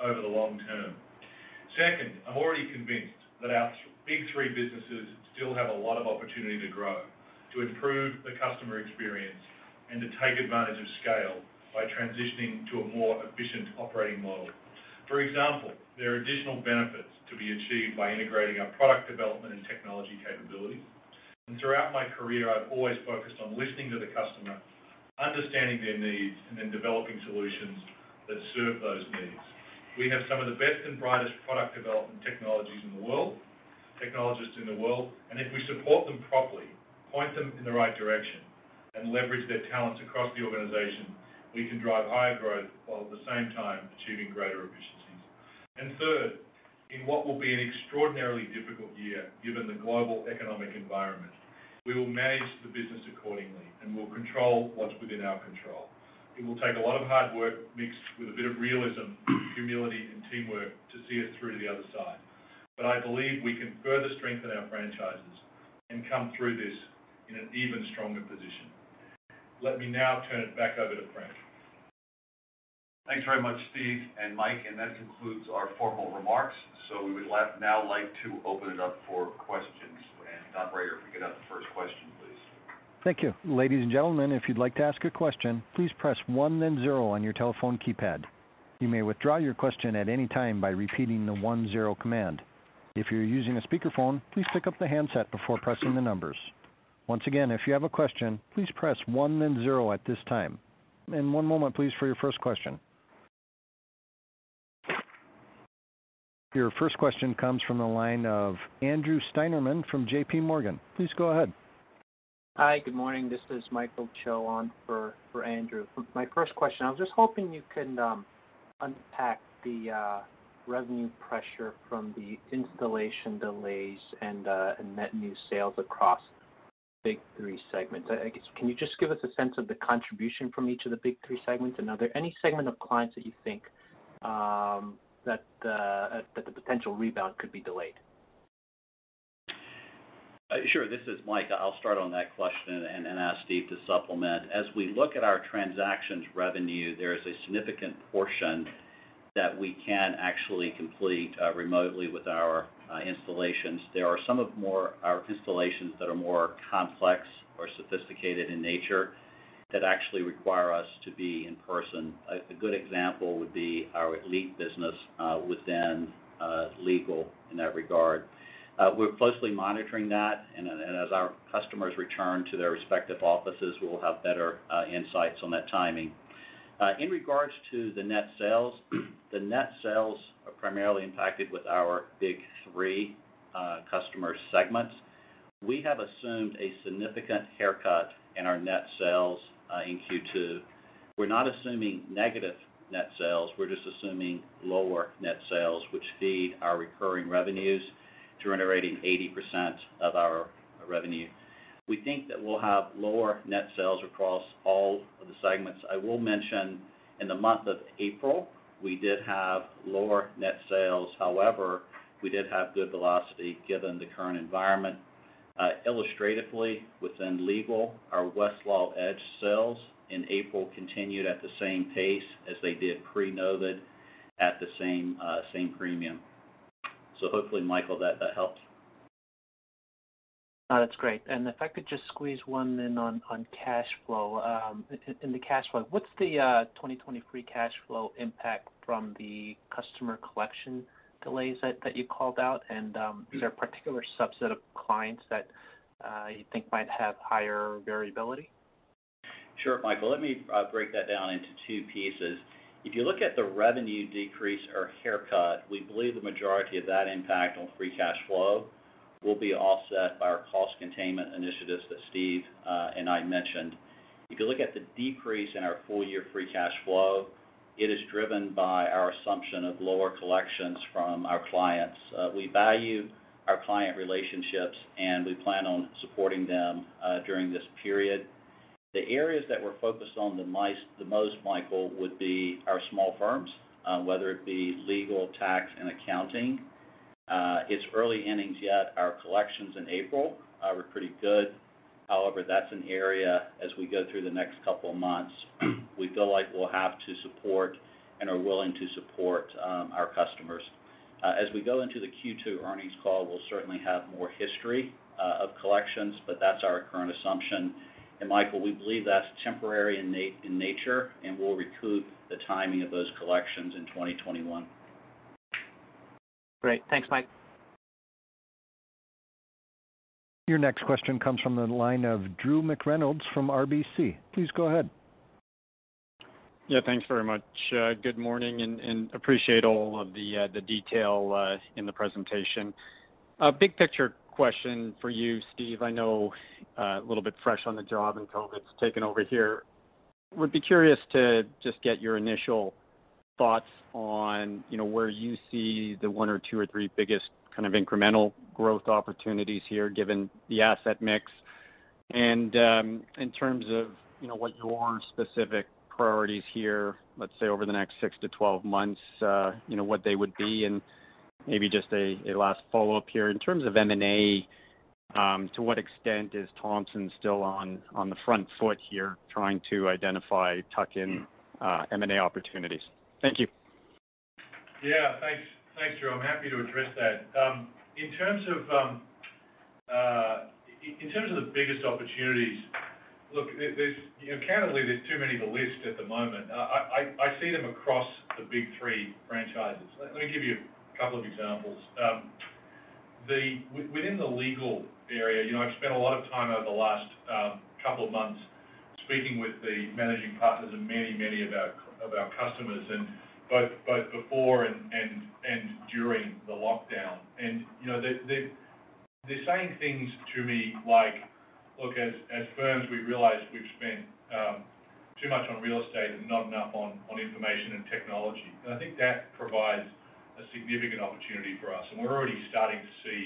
over the long term. Second, I'm already convinced that our big three businesses still have a lot of opportunity to grow, to improve the customer experience, and to take advantage of scale by transitioning to a more efficient operating model. For example, there are additional benefits to be achieved by integrating our product development and technology capabilities. And Throughout my career, I've always focused on listening to the customer, understanding their needs, and then developing solutions that serve those needs. We have some of the best and brightest product development technologies in the world, technologists in the world, and if we support them properly, point them in the right direction, and leverage their talents across the organization, we can drive higher growth while at the same time achieving greater efficiencies. And Third, in what will be an extraordinarily difficult year, given the global economic environment, we will manage the business accordingly, and we'll control what's within our control. It will take a lot of hard work mixed with a bit of realism, humility, and teamwork to see us through to the other side. But I believe we can further strengthen our franchises and come through this in an even stronger position. Let me now turn it back over to Frank. Thanks very much, Steve and Mike, and that concludes our formal remarks. So we would now like to open it up for questions. And operator, if we could have the first question, please. Thank you. Ladies and gentlemen, if you'd like to ask a question, please press one then zero on your telephone keypad. You may withdraw your question at any time by repeating the one-zero command. If you're using a speakerphone, please pick up the handset before pressing the numbers. Once again, if you have a question, please press one then zero at this time. And One moment, please, for your first question. Your first question comes from the line of Andrew Steinerman from J.P. Morgan. Please go ahead. Hi, good morning. This is Michael Cho on for Andrew. My first question, I was just hoping you can um, unpack the uh, revenue pressure from the installation delays and uh, net new sales across big three segments. Can you just give us a sense of the contribution from each of the big three segments? And are there any segment of clients that you think um, uh, that the potential rebound could be delayed? Uh, sure. This is Mike. I'll start on that question and ask Steve to supplement. As we look at our transactions revenue, there is a significant portion that we can actually complete uh, remotely with our Uh, installations. There are some of more our installations that are more complex or sophisticated in nature that actually require us to be in person. A good example would be our Elite business uh, within legal in that regard. We're closely monitoring that, and as our customers return to their respective offices, we'll have better insights on that timing. In regards to the net sales, the net sales primarily impacted with our big three uh, customer segments. We have assumed a significant haircut in our net sales uh, in Q2. We're not assuming negative net sales. We're just assuming lower net sales, which feed our recurring revenues, generating 80% of our revenue. We think that we'll have lower net sales across all of the segments. I will mention in the month of April, we did have lower net sales. However, we did have good velocity given the current environment. Uh, illustratively, within legal, our Westlaw Edge sales in April continued at the same pace as they did pre-COVID at the same uh, same premium. So Hopefully, Michael, that that helps. Oh, that's great. And If I could just squeeze one in on cash flow. Um, in the cash flow, what's the uh, 2020 free cash flow impact from the customer collection delays that you called out? And um, Is there a particular subset of clients that uh, you think might have higher variability? Sure, Michael. Let me uh, break that down into two pieces. If you look at the revenue decrease or haircut, we believe the majority of that impact on free cash flow will be offset by our cost containment initiatives that Steve uh, and I mentioned. If you look at the decrease in our full-year free cash flow, it is driven by our assumption of lower collections from our clients. Uh, we value our client relationships, and we plan on supporting them uh, during this period. The areas that we're focused on the most, Michael, would be our small firms, whether it be legal, tax, and accounting. Uh, it's early innings yet. Our collections in April uh, were pretty good. However, that's an area as we go through the next couple of months, we feel like we'll have to support and are willing to support um, our customers. Uh, as we go into the Q2 earnings call, we'll certainly have more history of collections, but that's our current assumption. And Michael, we believe that's temporary in nature, and we'll recoup the timing of those collections in 2021. Great. Thanks, Mike. Your next question comes from the line of Drew McReynolds from RBC. Please go ahead. Yeah, thanks very much. Uh, good morning, and appreciate all of the uh, detail uh, in the presentation. A big picture question for you, Steve. I know a little bit fresh on the job and COVID's taken over here. Would be curious to just get your initial thoughts on you know, where you see the one or two or three biggest kind of incremental growth opportunities here, given the asset mix. And um, in terms of you know, what your specific priorities here, let's say over the next six to 12 months, uh, you know what they would be. And maybe just a last follow-up here. In terms of M&A, um, to what extent is Thomson still on the front foot here trying to identify tuck-in uh, M&A opportunities? Thank you. Yeah. Thanks, Thanks, Drew. I'm happy to address that. Um, um, uh, in terms of the biggest opportunities, look, candidly, there's too many to list at the moment. I see them across the big three franchises. Let me give you a couple of examples. Um, within the legal area, you know, I've spent a lot of time over the last couple of months speaking with the managing partners of many, many of our customers, and both both before and and during the lockdown. And you know, they they're saying things to me like, "Look, as as firms, we realize we've spent um, too much on real estate and not enough on on information and technology." And I think that provides a significant opportunity for us, and we're already starting to see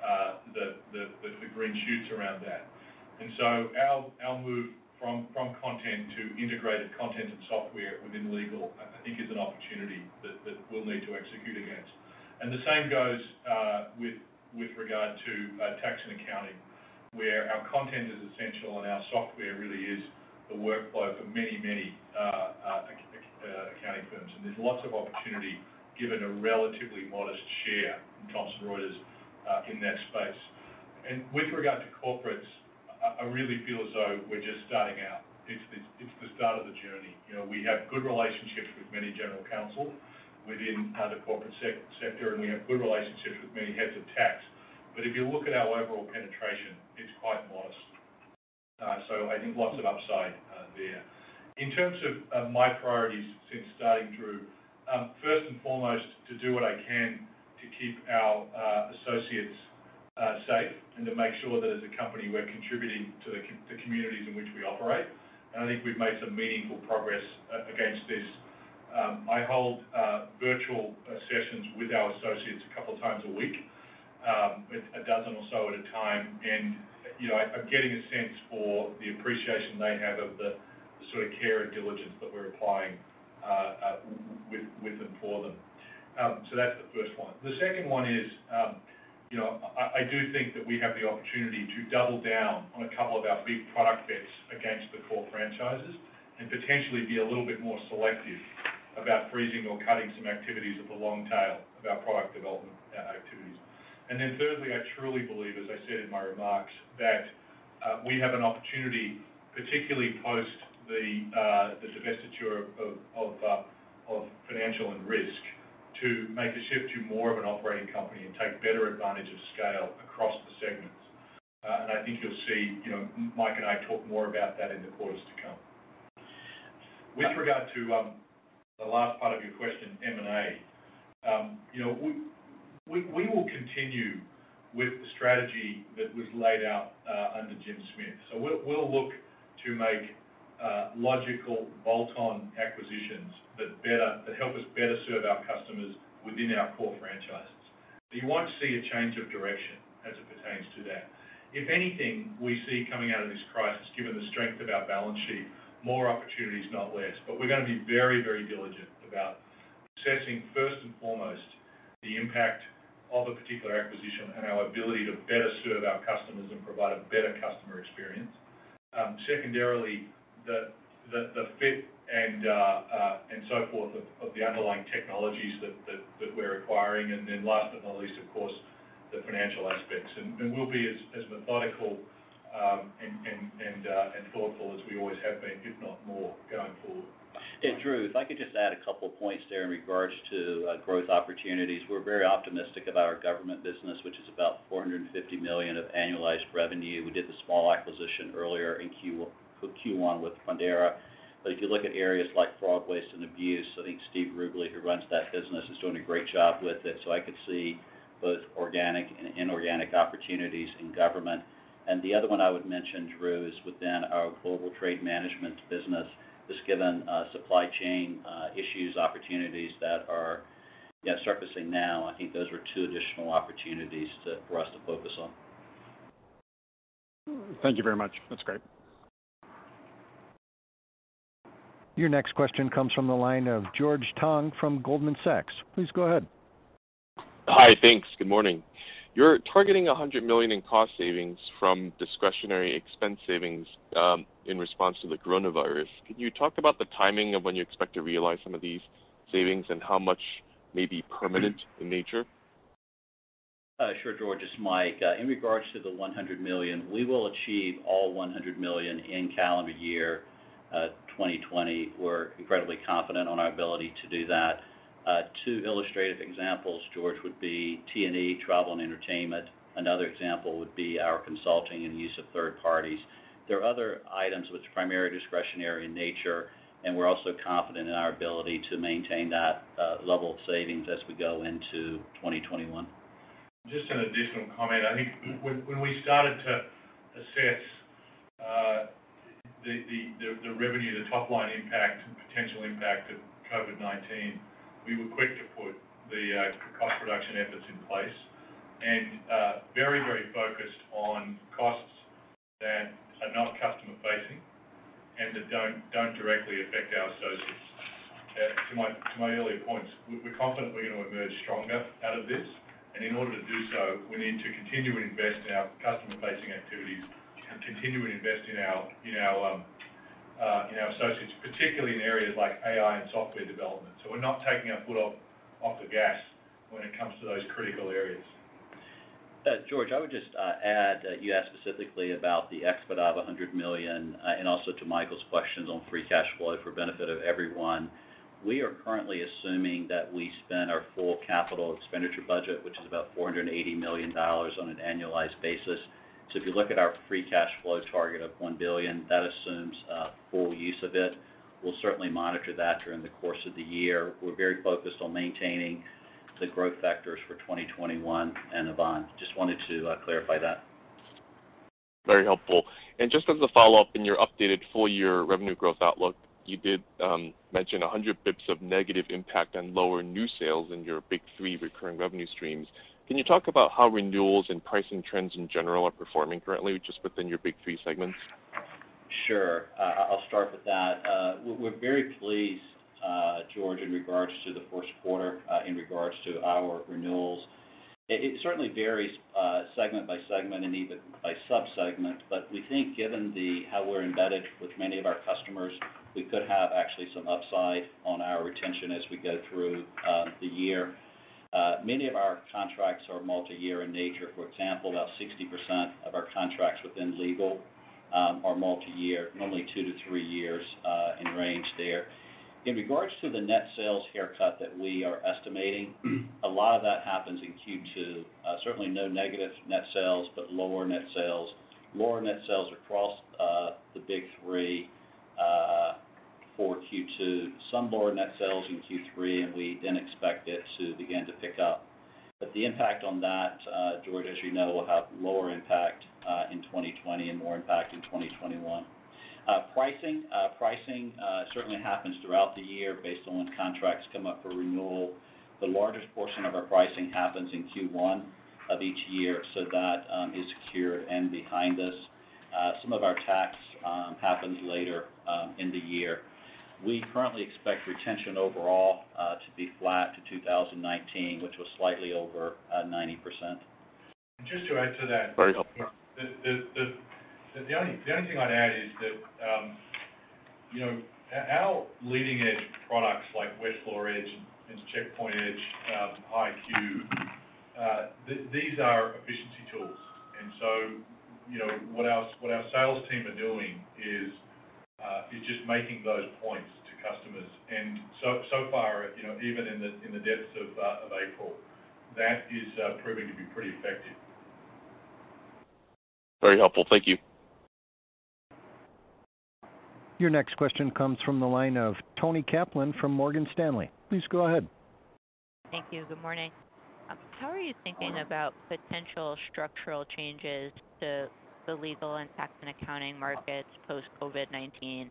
uh, the the green shoots around that. And so our our move from content to integrated content and software within legal, I think is an opportunity that we'll need to execute against. And the same goes uh, with regard to uh, tax and accounting, where our content is essential and our software really is the workflow for many many uh, accounting firms. And there's lots of opportunity given a relatively modest share in Thomson Reuters in that space. And with regard to corporates, I really feel as though we're just starting out. It's the start of the journey. You know, We have good relationships with many general counsel within uh, the corporate sector, and we have good relationships with many heads of tax. But if you look at our overall penetration, it's quite modest. Uh, so I think lots of upside uh, there. In terms of my priorities since starting, Drew, um, first and foremost, to do what I can to keep our associates Uh, safe and to make sure that as a company, we're contributing to the communities in which we operate. And I think we've made some meaningful progress uh, against this. Um, I hold uh, virtual sessions with our associates a couple of times a week, um, a dozen or so at a time. And I'm getting a sense for the appreciation they have of the sort of care and diligence that we're applying with and for them. Um, so that's the first one. The second one is um, you know, I do think that we have the opportunity to double down on a couple of our big product bets against the core franchises and potentially be a little bit more selective about freezing or cutting some activities at the long tail of our product development uh, activities. And then thirdly, I truly believe, as I said in my remarks, that uh, we have an opportunity, particularly post the uh, the divestiture of Financial and Risk, to make a shift to more of an operating company and take better advantage of scale across the segments. Uh, and I think you'll see, you know, Mike and I talk more about that in the quarters to come. With regard to um, the last part of your question, M&A, um, you know, we will continue with the strategy that was laid out uh, under Jim Smith. So we'll look to make Uh, logical bolt-on acquisitions that help us better serve our customers within our core franchises. You won't see a change of direction as it pertains to that. If anything, we see coming out of this crisis, given the strength of our balance sheet, more opportunities, not less. But we're gonna be very, very diligent about assessing, first and foremost, the impact of a particular acquisition and our ability to better serve our customers and provide a better customer experience. Um, secondarily, the the fit and uh, and so forth of the underlying technologies that that we're acquiring. And then last but not least, of course, the financial aspects. And we'll be as methodical um, and and, uh, and thoughtful as we always have been, if not more, going forward. Drew, if I could just add a couple of points there in regards to uh, growth opportunities. We're very optimistic about our government business, which is about 450 million of annualized revenue. We did the small acquisition earlier in Q1 with Pondera. But if you look at areas like fraud, waste, and abuse, I think Steve Rubley, who runs that business, is doing a great job with it. So I could see both organic and inorganic opportunities in government. And the other one I would mention, Drew, is within our global trade management business. Just given uh, supply chain uh, issues, opportunities that are, know, surfacing now, I think those are two additional opportunities for us to focus on. Thank you very much. That's great. Your next question comes from the line of George Tong from Goldman Sachs. Please go ahead. Hi. Thanks. Good morning. You're targeting $100 million in cost savings from discretionary expense savings um, in response to the coronavirus. Can you talk about the timing of when you expect to realize some of these savings and how much may be permanent mm-hmm. in nature? Uh, sure, George. It's Mike. Uh, in regards to the 100 million, we will achieve all 100 million in calendar year uh, 2020. We're incredibly confident on our ability to do that. Uh, two illustrative examples, George, would be T&E, travel and entertainment. Another example would be our consulting and use of third parties. There are other items which are primarily discretionary in nature, and we're also confident in our ability to maintain that uh, level of savings as we go into 2021. Just an additional comment. I think when we started to assess uh, the revenue, the top-line impact and potential impact of COVID-19, we were quick to put the cost reduction efforts in place and uh, very very focused on costs that are not customer-facing and that don't directly affect our associates. To my earlier points, we're confident we're gonna emerge stronger out of this. And in order to do so, we need to continue to invest in our customer-facing activities and continue to invest in our in our um, uh, in our associates, particularly in areas like AI and software development. So we're not taking our foot off the gas when it comes to those critical areas. Uh, George, I would just uh, add, you asked specifically about the expedite of $100 million, and also to Michael's questions on free cash flow for benefit of everyone. We are currently assuming that we spend our full capital expenditure budget, which is about $480 million on an annualized basis. So if you look at our free cash flow target of 1 billion, that assumes uh, full use of it. We'll certainly monitor that during the course of the year. We're very focused on maintaining the growth factors for 2021 and above. Just wanted to clarify that. Very helpful. And Just as a follow-up, in your updated full-year revenue growth outlook, you did um, mention 100 basis points of negative impact on lower new sales in your big three recurring revenue streams. Can you talk about how renewals and pricing trends in general are performing currently just within your big three segments? Sure. Uh, I'll start with that. Uh, we're very pleased, uh, George, in regards to the first quarter, in regards to our renewals. It certainly varies segment by segment and even by sub-segment, but we think given the how we're embedded with many of our customers, we could have actually some upside on our retention as we go through the year. Uh, many of our contracts are multi-year in nature. For example, about 60% of our contracts within legal um, are multi-year, normally two to three years uh, in range there. In regards to the net sales haircut that we are estimating, a lot of that happens in Q2. Uh, certainly no negative net sales, but lower net sales. Lower net sales across the big three for Q2. Some lower net sales in Q3, and we then expect it to begin to pick up. But the impact on that, uh, George, as you know, will have lower impact uh, in 2020 and more impact in 2021. Uh, pricing pricing certainly happens throughout the year based on when contracts come up for renewal. The largest portion of our pricing happens in Q1 of each year, so that um, is secured and behind us. Some of our tax um, happens later um, in the year. We currently expect retention overall uh, to be flat to 2019, which was slightly over uh, 90%. Just to add to that. Very helpful. The the only only thing I'd add is that um, you know our leading-edge products like Westlaw Edge and Checkpoint Edge um, HighQ, uh, these are efficiency tools. And so You know, what our, what our sales team are doing is Uh, just making those points to customers. And so so far, even in the depths of uh, April, that is uh, proving to be pretty effective. Very helpful. Thank you. Your next question comes from the line of Toni Kaplan from Morgan Stanley. Please go ahead. Thank you. Good morning. Um, how are you thinking about potential structural changes to the legal and tax and accounting markets post-COVID-19?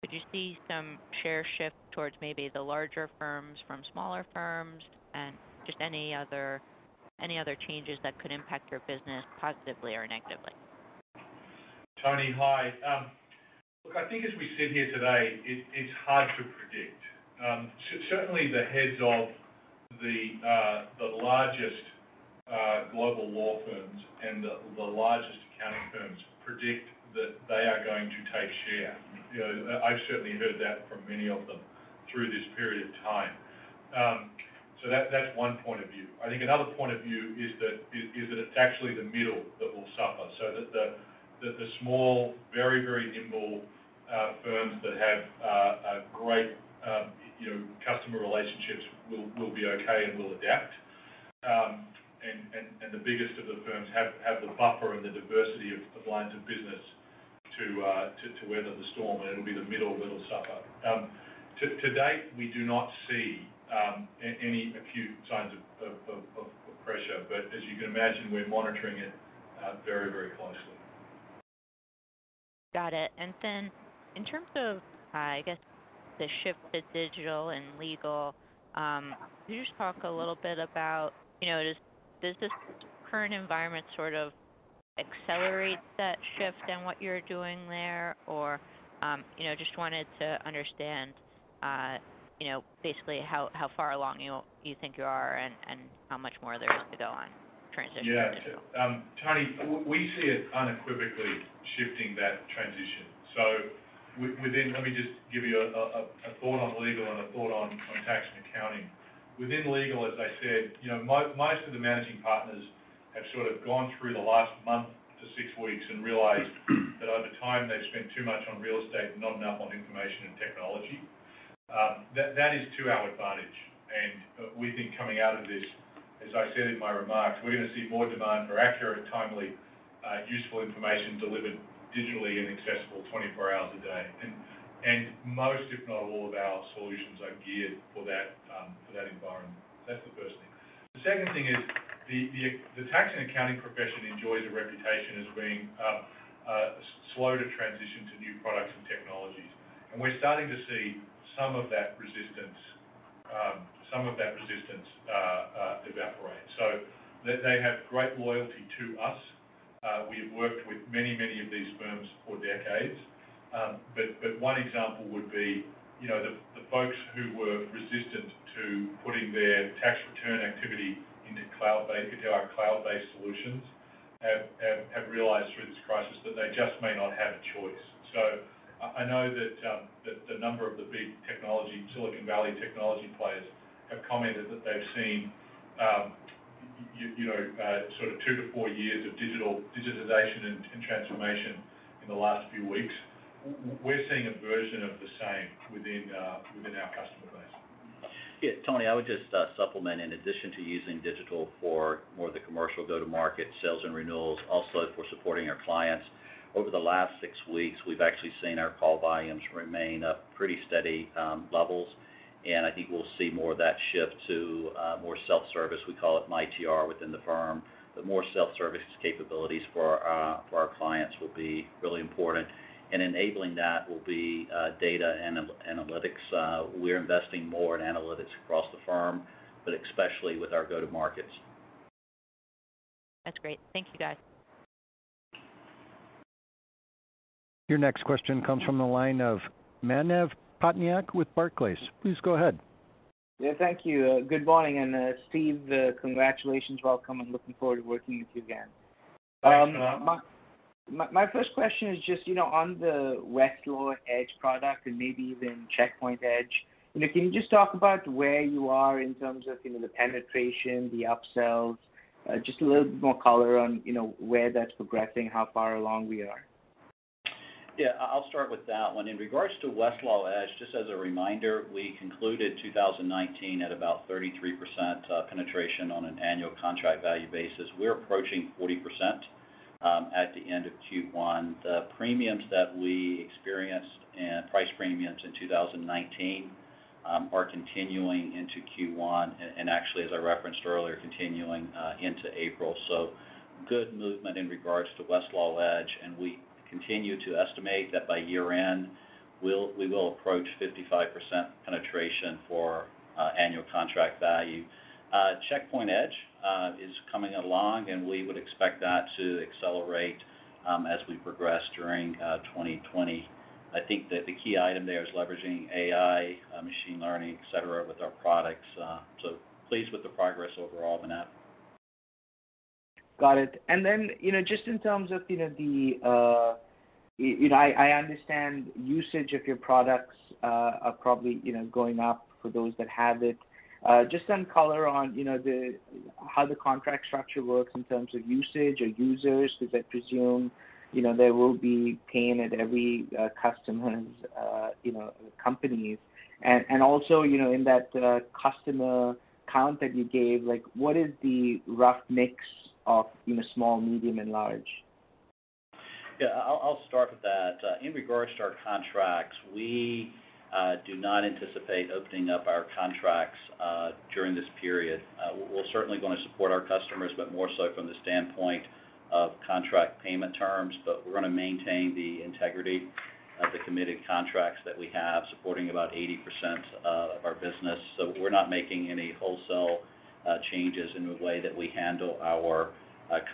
Could you see some share shift towards maybe the larger firms from smaller firms? And just any other changes that could impact your business positively or negatively? Toni, hi. Um, look, I think as we sit here today, it's hard to predict. Um, certainly, the heads of the uh, largest uh, global law firms and the largest accounting firms predict that they are going to take share. I've certainly heard that from many of them through this period of time. Um, so that, that's one point of view. I think another point of view is that is that it's actually the middle that will suffer, so that the the small, very very nimble uh, firms that have uh, great um, you know customer relationships will be okay and will adapt. Um, And the biggest of the firms have the buffer and the diversity of lines of business uh, to weather the storm, and it'll be the middle that'll suffer. Um, to date, we do not see um, any acute signs of pressure. But as you can imagine, we're monitoring it uh, very very closely. Got it. And then in terms of, I guess, the shift to digital and legal, um, could you just talk a little bit about, does this current environment sort of accelerate that shift and what you're doing there? Or, um, you know, just wanted to understand uh, you know, basically how far along you think you are and how much more there is to go on transition to digital. Um, yeah. Toni, we see it unequivocally shifting that transition. So w within let me just give you a thought on legal and a thought on tax and accounting. Within legal, as I said, you know, most of the managing partners have sort of gone through the last month to six weeks and realized that over time, they've spent too much on real estate and not enough on information and technology. Um, that is to our advantage. And uh, we think coming out of this, as I said in my remarks, we're going to see more demand for accurate, timely, uh, useful information delivered digitally and accessible 24 hours a day. And most, if not all, of our solutions are geared for that um, environment. That's the first thing. The second thing is the tax and accounting profession enjoys a reputation as being um, uh, slow to transition to new products and technologies. And we're starting to see some of that resistance um, uh, uh, evaporate. So they have great loyalty to us. We've worked with many many of these firms for decades. Um, one example would be you know, the folks who were resistant to putting their tax return activity into our cloud-based solutions have realized through this crisis that they just may not have a choice. So I know um, that the number of the big technology, Silicon Valley technology players have commented that they've seen um, you know, uh, sort of two to four years of digital digitization and transformation in the last few weeks. We're seeing a version of the same uh, within our customer base. Yeah, Tony, I would just uh, supplement, in addition to using digital for more of the commercial go-to-market sales and renewals, also for supporting our clients. Over the last six weeks, we've actually seen our call volumes remain at pretty steady um, levels, and I think we'll see more of that shift to uh, more self-service. We call it MyTR within the firm. The more self-service capabilities for our clients will be really important, and enabling that will be uh, data and analytics. Uh, we're investing more in analytics across the firm, but especially with our go-to-markets. That's great. Thank you, guys. Your next question comes from the line of Manav Patnaik with Barclays. Please go ahead. Yeah, thank you. Uh, good morning. And Steve, congratulations. Welcome, and looking forward to working with you again. Thanks, um, Manav. My first question is just you know, on the Westlaw Edge product and maybe even Checkpoint Edge. you know, Can you just talk about where you are in terms of you know, the penetration, the upsells? Uh, just a little bit more color on you know, where that's progressing, how far along we are. Yeah, I'll start with that one. In regards to Westlaw Edge, just as a reminder, we concluded 2019 at about 33% uh, penetration on an annual contract value basis. We're approaching 40% Um, at the end of Q1. The premiums that we experienced and price premiums in 2019 um, are continuing into Q1, and actually, as I referenced earlier, continuing uh, into April. So good movement in regards to Westlaw Edge, and we continue to estimate that by year-end, we will approach 55% penetration for uh, annual contract value. Checkpoint Edge uh, is coming along, and we would expect that to accelerate um, as we progress during uh, 2020. I think that the key item there is leveraging AI, uh, machine learning, et cetera, with our products. So pleased with the progress overall, Manav. Got it. And then, you know, just in terms of you know, the, you know, I understand usage of your products are probably you know, going up for those that have it. Uh, just some color on you know, how the contract structure works in terms of usage or users, because I presume you know, there will be pain at every uh, customer's uh, you know, companies. And and also, in that customer count that you gave, like, what is the rough mix of you know, small, medium, and large? Yeah, I'll start with that. In regards to our contracts, we Uh, do not anticipate opening up our contracts uh, during this period. Uh, we're certainly going to support our customers, but more so from the standpoint of contract payment terms. But We're going to maintain the integrity of the committed contracts that we have, supporting about 80% of our business. So We're not making any wholesale changes in the way that we handle our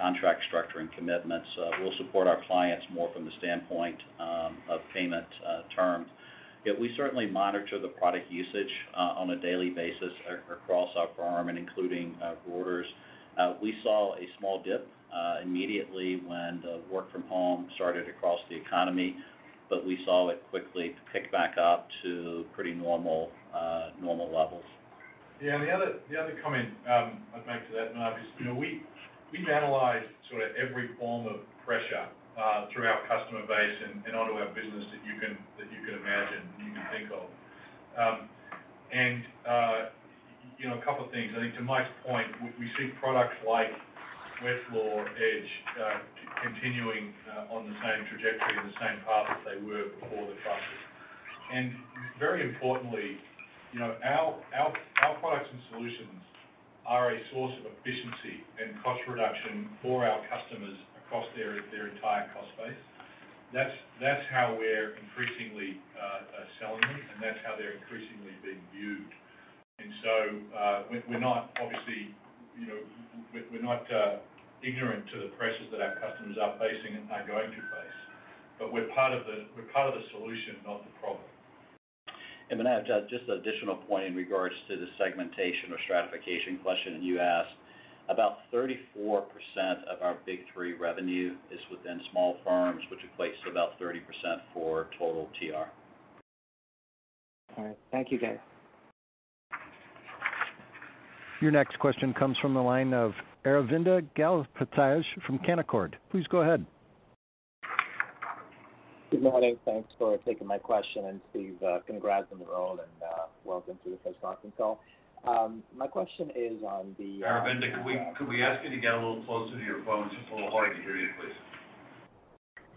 contract structure and commitments. We'll support our clients more from the standpoint um, of payment terms. We certainly monitor the product usage uh, on a daily basis across our firm and including uh, Reuters. Uh, we saw a small dip immediately when the work from home started across the economy, but we saw it quickly pick back up to pretty normal normal levels. Yeah, and the other comment um, I'd make to that, Manav, is we've analyzed sort of every form of pressure through our customer base and and onto our business that you can that you can imagine, you can think of. Um, and uh, you know, a couple of things. I think to Mike's point, we we see products like Westlaw Edge uh, continuing on the same trajectory and the same path that they were before the crisis. And very importantly, you know, our our our products and solutions are a source of efficiency and cost reduction for our customers across their entire cost base. That's how we're increasingly uh, uh, selling them, and that's how they're increasingly being viewed. And so uh We're not obviously, you know, we're not uh, ignorant to the pressures that our customers are facing and are going to face. But we're part of the we're part of the solution, not the problem. Manav, just an additional point in regards to the segmentation or stratification question you asked. About 34% of our Big Three revenue is within small firms, which equates to about 30% for total TR. All right. Thank you, guys. Your next question comes from the line of Aravinda Galappatthige from Canaccord. Please go ahead. Good morning. Thanks for taking my question. And Steve, uh, congrats on the role and uh, welcome to the first conference call. My question is on the- Aravinda, could we ask you to get a little closer to your phone? It's just a little hard to hear you, please.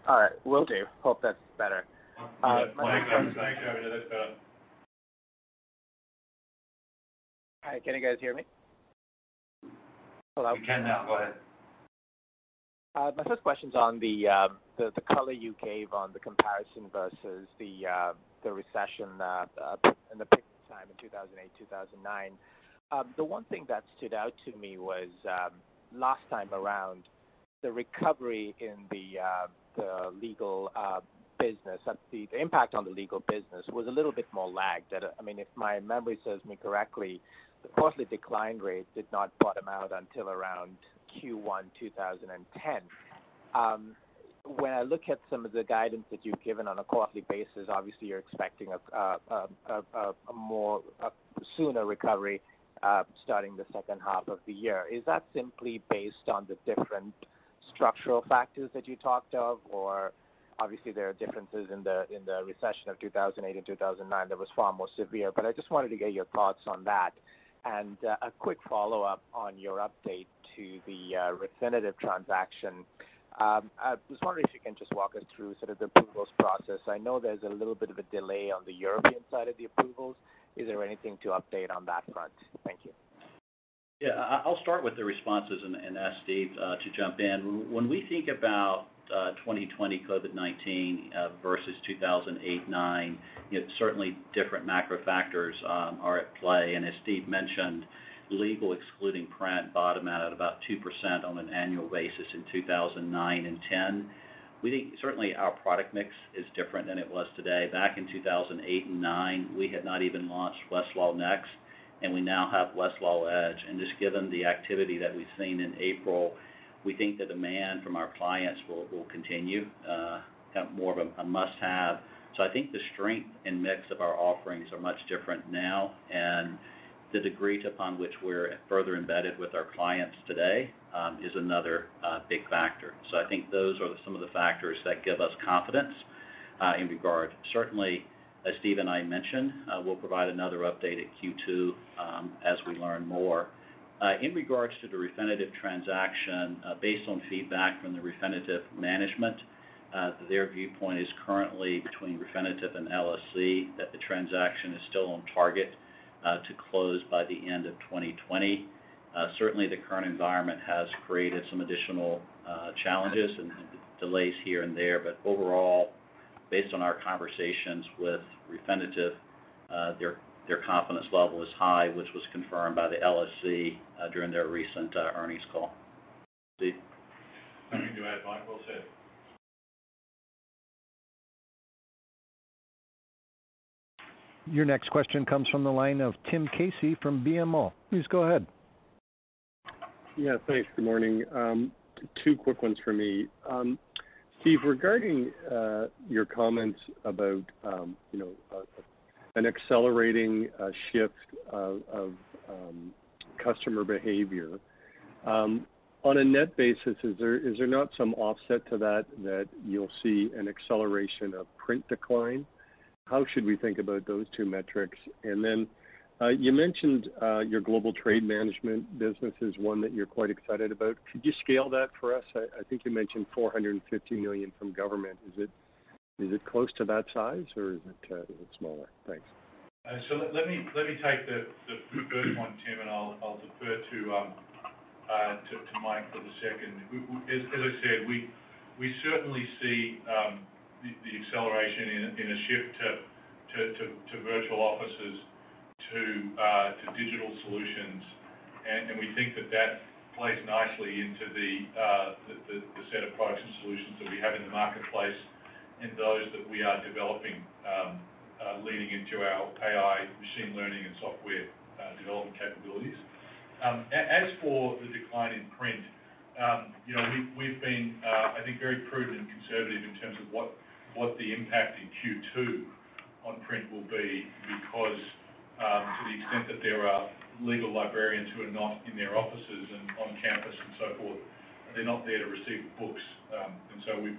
All right. Will do. Hope that's better. Thanks, Aravinda. That's better. Hi, can you guys hear me? Hello? We can now. Go ahead. Uh, My first question's on the um, the the color you gave on the comparison versus the uh, the recession in the peak time in 2008, 2009. Um, the one thing that stood out to me was, um, last time around, the recovery in the uh, legal uh, business, the impact on the legal business was a little bit more lagged. Uh, I mean, if my memory serves me correctly, the quarterly decline rate did not bottom out until around Q1 2010. Um, When I look at some of the guidance that you've given on a quarterly basis, obviously you're expecting a more sooner recovery uh, starting the second half of the year. Is that simply based on the different structural factors that you talked of? Or obviously there are differences in the in the recession of 2008 and 2009 that was far more severe. But I just wanted to get your thoughts on that. And uh, a quick follow-up on your update to the uh, Refinitiv transaction. Um, I was wondering if you can just walk us through sort of the approvals process. I know there's a little bit of a delay on the European side of the approvals. Is there anything to update on that front? Thank you. Yeah. I'll start with the responses and ask Steve uh, to jump in. When we think about uh, 2020 COVID-19 uh, versus 2008-2009, certainly different macro factors um, are at play. And as Steve mentioned, legal excluding print bottomed out at about 2% on an annual basis in 2009 and 10. We think certainly our product mix is different than it was today. Back in 2008 and 9, we had not even launched Westlaw Next, and we now have Westlaw Edge. And just given the activity that we've seen in April, we think the demand from our clients will continue, uh, more of a must-have. So I think the strength and mix of our offerings are much different now, and the degree upon which we're further embedded with our clients today um, is another uh, big factor. So I think those are some of the factors that give us confidence uh, in regard. Certainly, as Steve and I mentioned, uh, we'll provide another update at Q2 um, as we learn more. In regards to the Refinitiv transaction, based on feedback from the Refinitiv management, their viewpoint is currently between Refinitiv and LSE that the transaction is still on target Uh, to close by the end of 2020. Uh, certainly, the current environment has created some additional uh, challenges and delays here and there. But overall, based on our conversations with Refinitiv, their confidence level is high, which was confirmed by the LSEG during their recent earnings call. Steve? Nothing to add, Mike. Well said. Your next question comes from the line of Tim Casey from BMO. Please go ahead. Yeah, thanks. Good morning. Um, two quick ones for me. Um, Steve, regarding uh, your comments about um you know uh, an accelerating uh, shift of um, customer behavior. On a net basis, is there not some offset to that that you'll see an acceleration of print decline? How should we think about those two metrics? And then uh, you mentioned uh, your global trade management business is one that you're quite excited about. Could you scale that for us? I think you mentioned 450 million from government. Is it close to that size, or is it uh, smaller? Thanks. Uh, so let let, me take the first one, Tim, and I'll defer um, to Mike for the second. As I said, we certainly see um, the acceleration in a shift to virtual offices, to uh, digital solutions. And we think that that plays nicely into uh, the set of products and solutions that we have in the marketplace and those that we are developing, um, uh, leading into our AI machine learning and software development capabilities. Um, as for the decline in print, um, you know, we've been, I think, very prudent and conservative in terms of what the impact in Q2 on print will be, because um, to the extent that there are legal librarians who are not in their offices and on campus and so forth, they're not there to receive books. Um, and so we've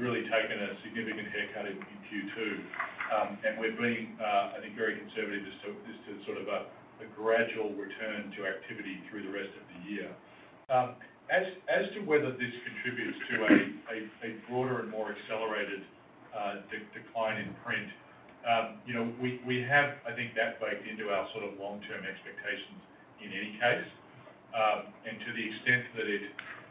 really taken a significant haircut in Q2. Um, and We're being, uh, I think, very conservative as to sort of a gradual return to activity through the rest of the year. Um, As as to whether this contributes to a a broader and more accelerated uh, decline in print, um, you know, we have, I think, that baked into our sort of long-term expectations in any case. Um, and to the extent that it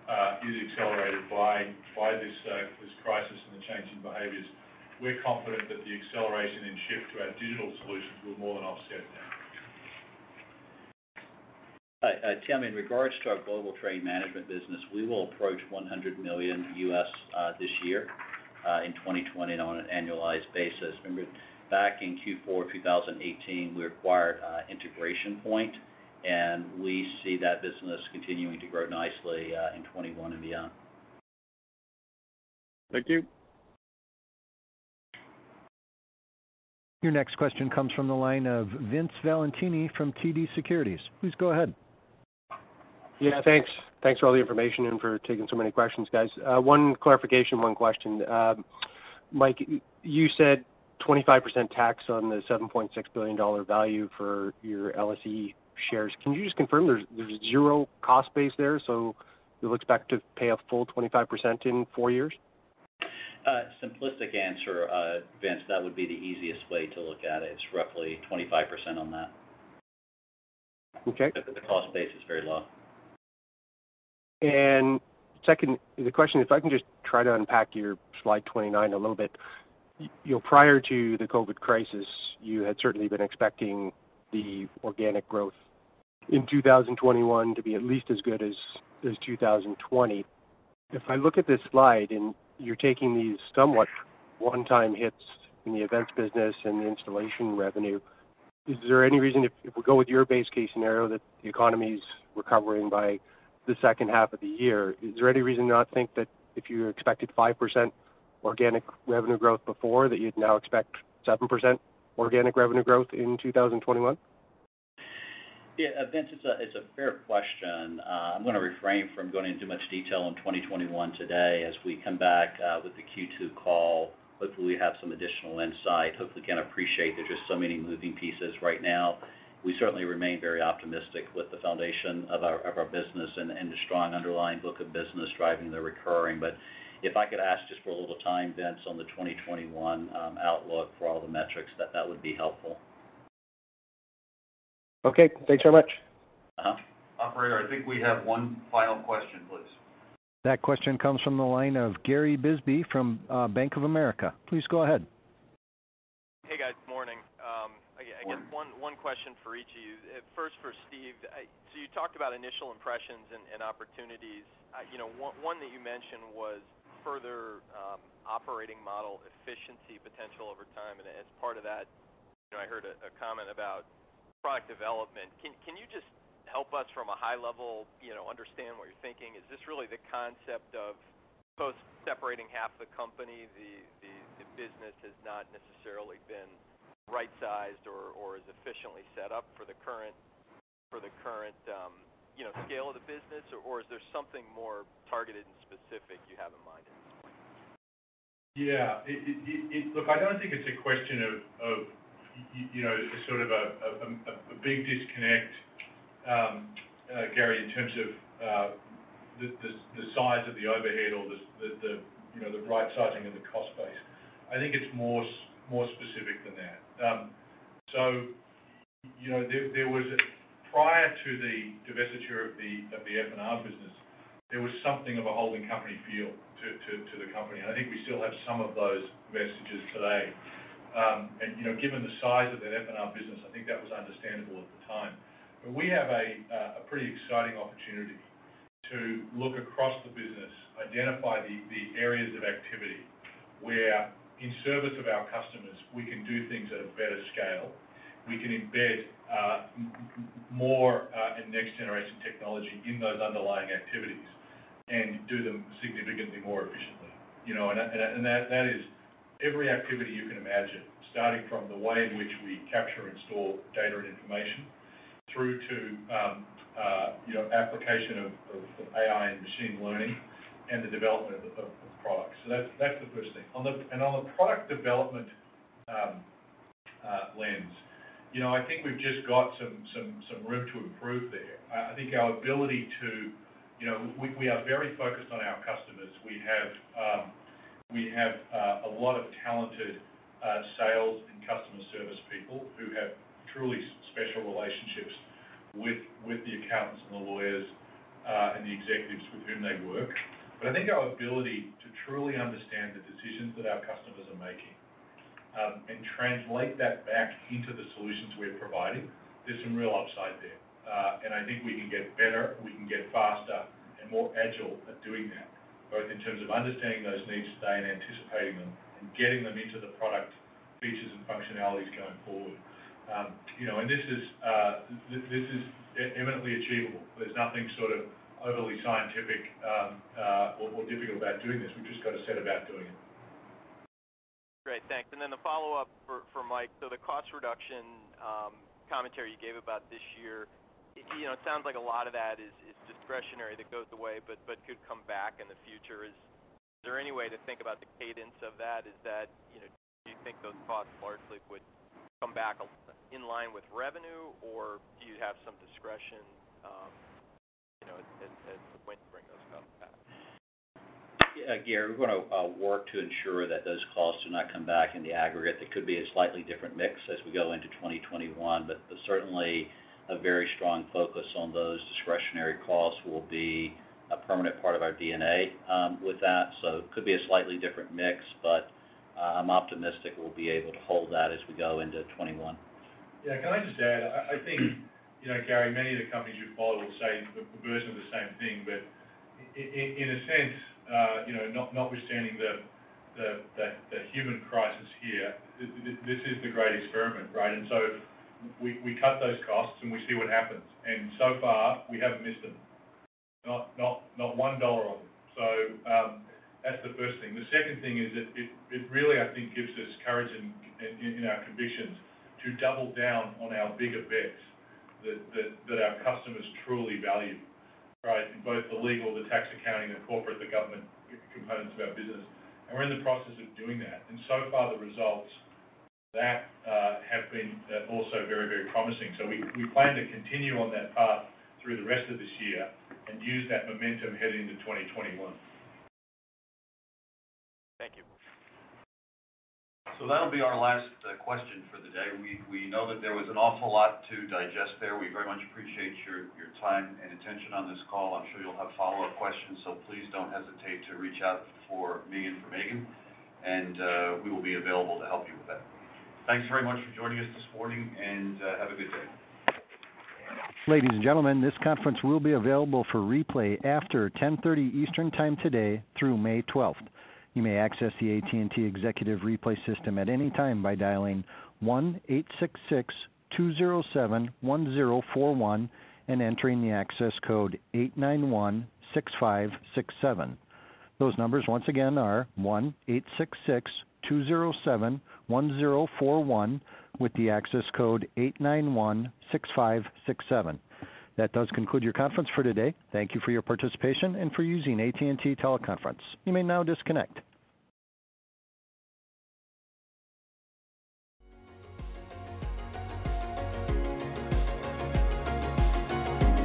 uh, is accelerated by by this uh, this crisis and the change in behaviors, we're confident that the acceleration and shift to our digital solutions will more than offset that. Tim, in regards to our global trade management business, we will approach $100 million uh, this year uh, in 2020 on an annualized basis. Remember, back in Q4 2018, we acquired uh, Integration Point, and we see that business continuing to grow nicely in 2021 and beyond. Thank you. Your next question comes from the line of Vince Valentini from TD Securities. Please go ahead. Yeah, thanks. Thanks for all the information and for taking so many questions, guys. Uh, one clarification, one question. Um, Mike, you said 25% tax on the $7.6 billion value for your LSE shares. Can you just confirm there's zero cost base there, so you'll expect to pay a full 25% in four years? Uh, simplistic answer, uh, Vince, that would be the easiest way to look at it. It's roughly 25% on that. Okay. The cost base is very low. Second, the question, if I can just try to unpack your slide 29 a little bit. You know, prior to the COVID crisis, you had certainly been expecting the organic growth in 2021 to be at least as good as 2020. If I look at this slide and you're taking these somewhat one-time hits in the events business and the installation revenue, is there any reason if we go with your base case scenario that the economy's recovering by the second half of the year, is there any reason to not think that if you expected 5% organic revenue growth before, that you'd now expect 7% organic revenue growth in 2021? Yeah, uh, Vince, it's a fair question. Uh, I'm gonna refrain from going into much detail on 2021 today. As we come back uh, with the Q2 call, hopefully we have some additional insight. Hopefully can appreciate there's just so many moving pieces right now. We certainly remain very optimistic with the foundation of our business and the strong underlying book of business driving the recurring. But if I could ask just for a little time, Vince, on the 2021 um, outlook for all the metrics, that that would be helpful. Okay. Thanks very much. Uh-huh. Operator, I think we have one final question, please. That question comes from the line of Gary Bisbee from uh, Bank of America. Please go ahead. Hey, guys. Morning. Morning. I guess one question for each of you. Uh, first for Steve. So you talked about initial impressions and opportunities. You know, one that you mentioned was further um, operating model efficiency potential over time. And as part of that, you know, I heard a comment about product development. Can can you just help us from a high level, you know, understand what you're thinking? Is this really the concept of both separating half the company, the the business has not necessarily been right-sized or as efficiently set up for the current, um, you know, scale of the business? Or is there something more targeted and specific you have in mind at this point? Yeah. Look, I don't think it's a question of you know, sort of a big disconnect, um, uh, Gary, in terms of uh, the size of the overhead or the you know, the right sizing of the cost base. I think it's more specific than that. Um, You know, there was prior to the divestiture of the F&R business, there was something of a holding company feel to the company. I think we still have some of those vestiges today. Um, And, you know, given the size of that F&R business, I think that was understandable at the time. But we have a pretty exciting opportunity to look across the business, identify the areas of activity where in service of our customers, we can do things at a better scale. We can embed uh, more uh, and next-generation technology in those underlying activities and do them significantly more efficiently. You know, And that—that is every activity you can imagine, starting from the way in which we capture and store data and information through to um, uh, you know application of AI and machine learning and the development of products. So that's that's the first thing. On the, And on the product development um, lens, I think we've just got some some, some room to improve there. I think our ability to you know, We we are very focused on our customers. We have um, we have uh, a lot of talented uh, sales and customer service people who have truly special relationships with with the accountants and the lawyers, uh, and the executives with whom they work. But I think our ability to truly understand the decisions that our customers are making, and translate that back into the solutions we're providing, there's some real upside there. Uh, and I think we can get better, we can get faster and more agile at doing that, both in terms of understanding those needs today and anticipating them and getting them into the product features and functionalities going forward. Um, you know, and this is eminently achievable. There's nothing sort of overly scientific or difficult about doing this. We've just got to set about doing it. Great, thanks. And then the follow-up for Mike. So the cost reduction um, commentary you gave about this year, you know, it sounds like a lot of that is discretionary that goes away, but could come back in the future. Is there any way to think about the cadence of that? Is that? You know, do you think those costs largely would come back in line with revenue, or do you have some discretion um, as to when to bring those costs? Gary, we're going to uh, work to ensure that those costs do not come back in the aggregate. There could be a slightly different mix as we go into 2021, but certainly a very strong focus on those discretionary costs will be a permanent part of our DNA um, with that. So it could be a slightly different mix, but uh, I'm optimistic we'll be able to hold that as we go into 2021. Yeah. Can I just add, I think, you know, Gary, many of the companies you follow will say the version of the same thing. But in a sense, notwithstanding the the human crisis here, this is the great experiment, right? And so we we cut those costs, and we see what happens. And so far, we haven't missed them. Not not, not $1 of them. So um, that's the first thing. The second thing is that it it really, I think, gives us courage and in in our convictions to double down on our bigger bets that that our customers truly value, In both the legal, the tax accounting, the corporate, the government components of our business. And we're in the process of doing that. And so far, the results that uh, have been uh, also very very promising. So we plan to continue on that path through the rest of this year and use that momentum heading into 2021. Thank you. So that'll be our last uh, question for the day. We know that there was an awful lot to digest there. We very much appreciate your time and attention on this call. I'm sure you'll have follow-up questions, so please don't hesitate to reach out for me and for Megan, and uh, we will be available to help you with that. Thanks very much for joining us this morning, and uh, have a good day. Ladies and gentlemen, this conference will be available for replay after 10:30 Eastern Time today through May 12th. You may access the AT&T Executive Replay system at any time by dialing 1-866-207-1041 and entering the access code 8916567. Those numbers once again are 1-866-207-1041 with the access code 8916567. That does conclude your conference for today. Thank you for your participation and for using AT&T Teleconference. You may now disconnect.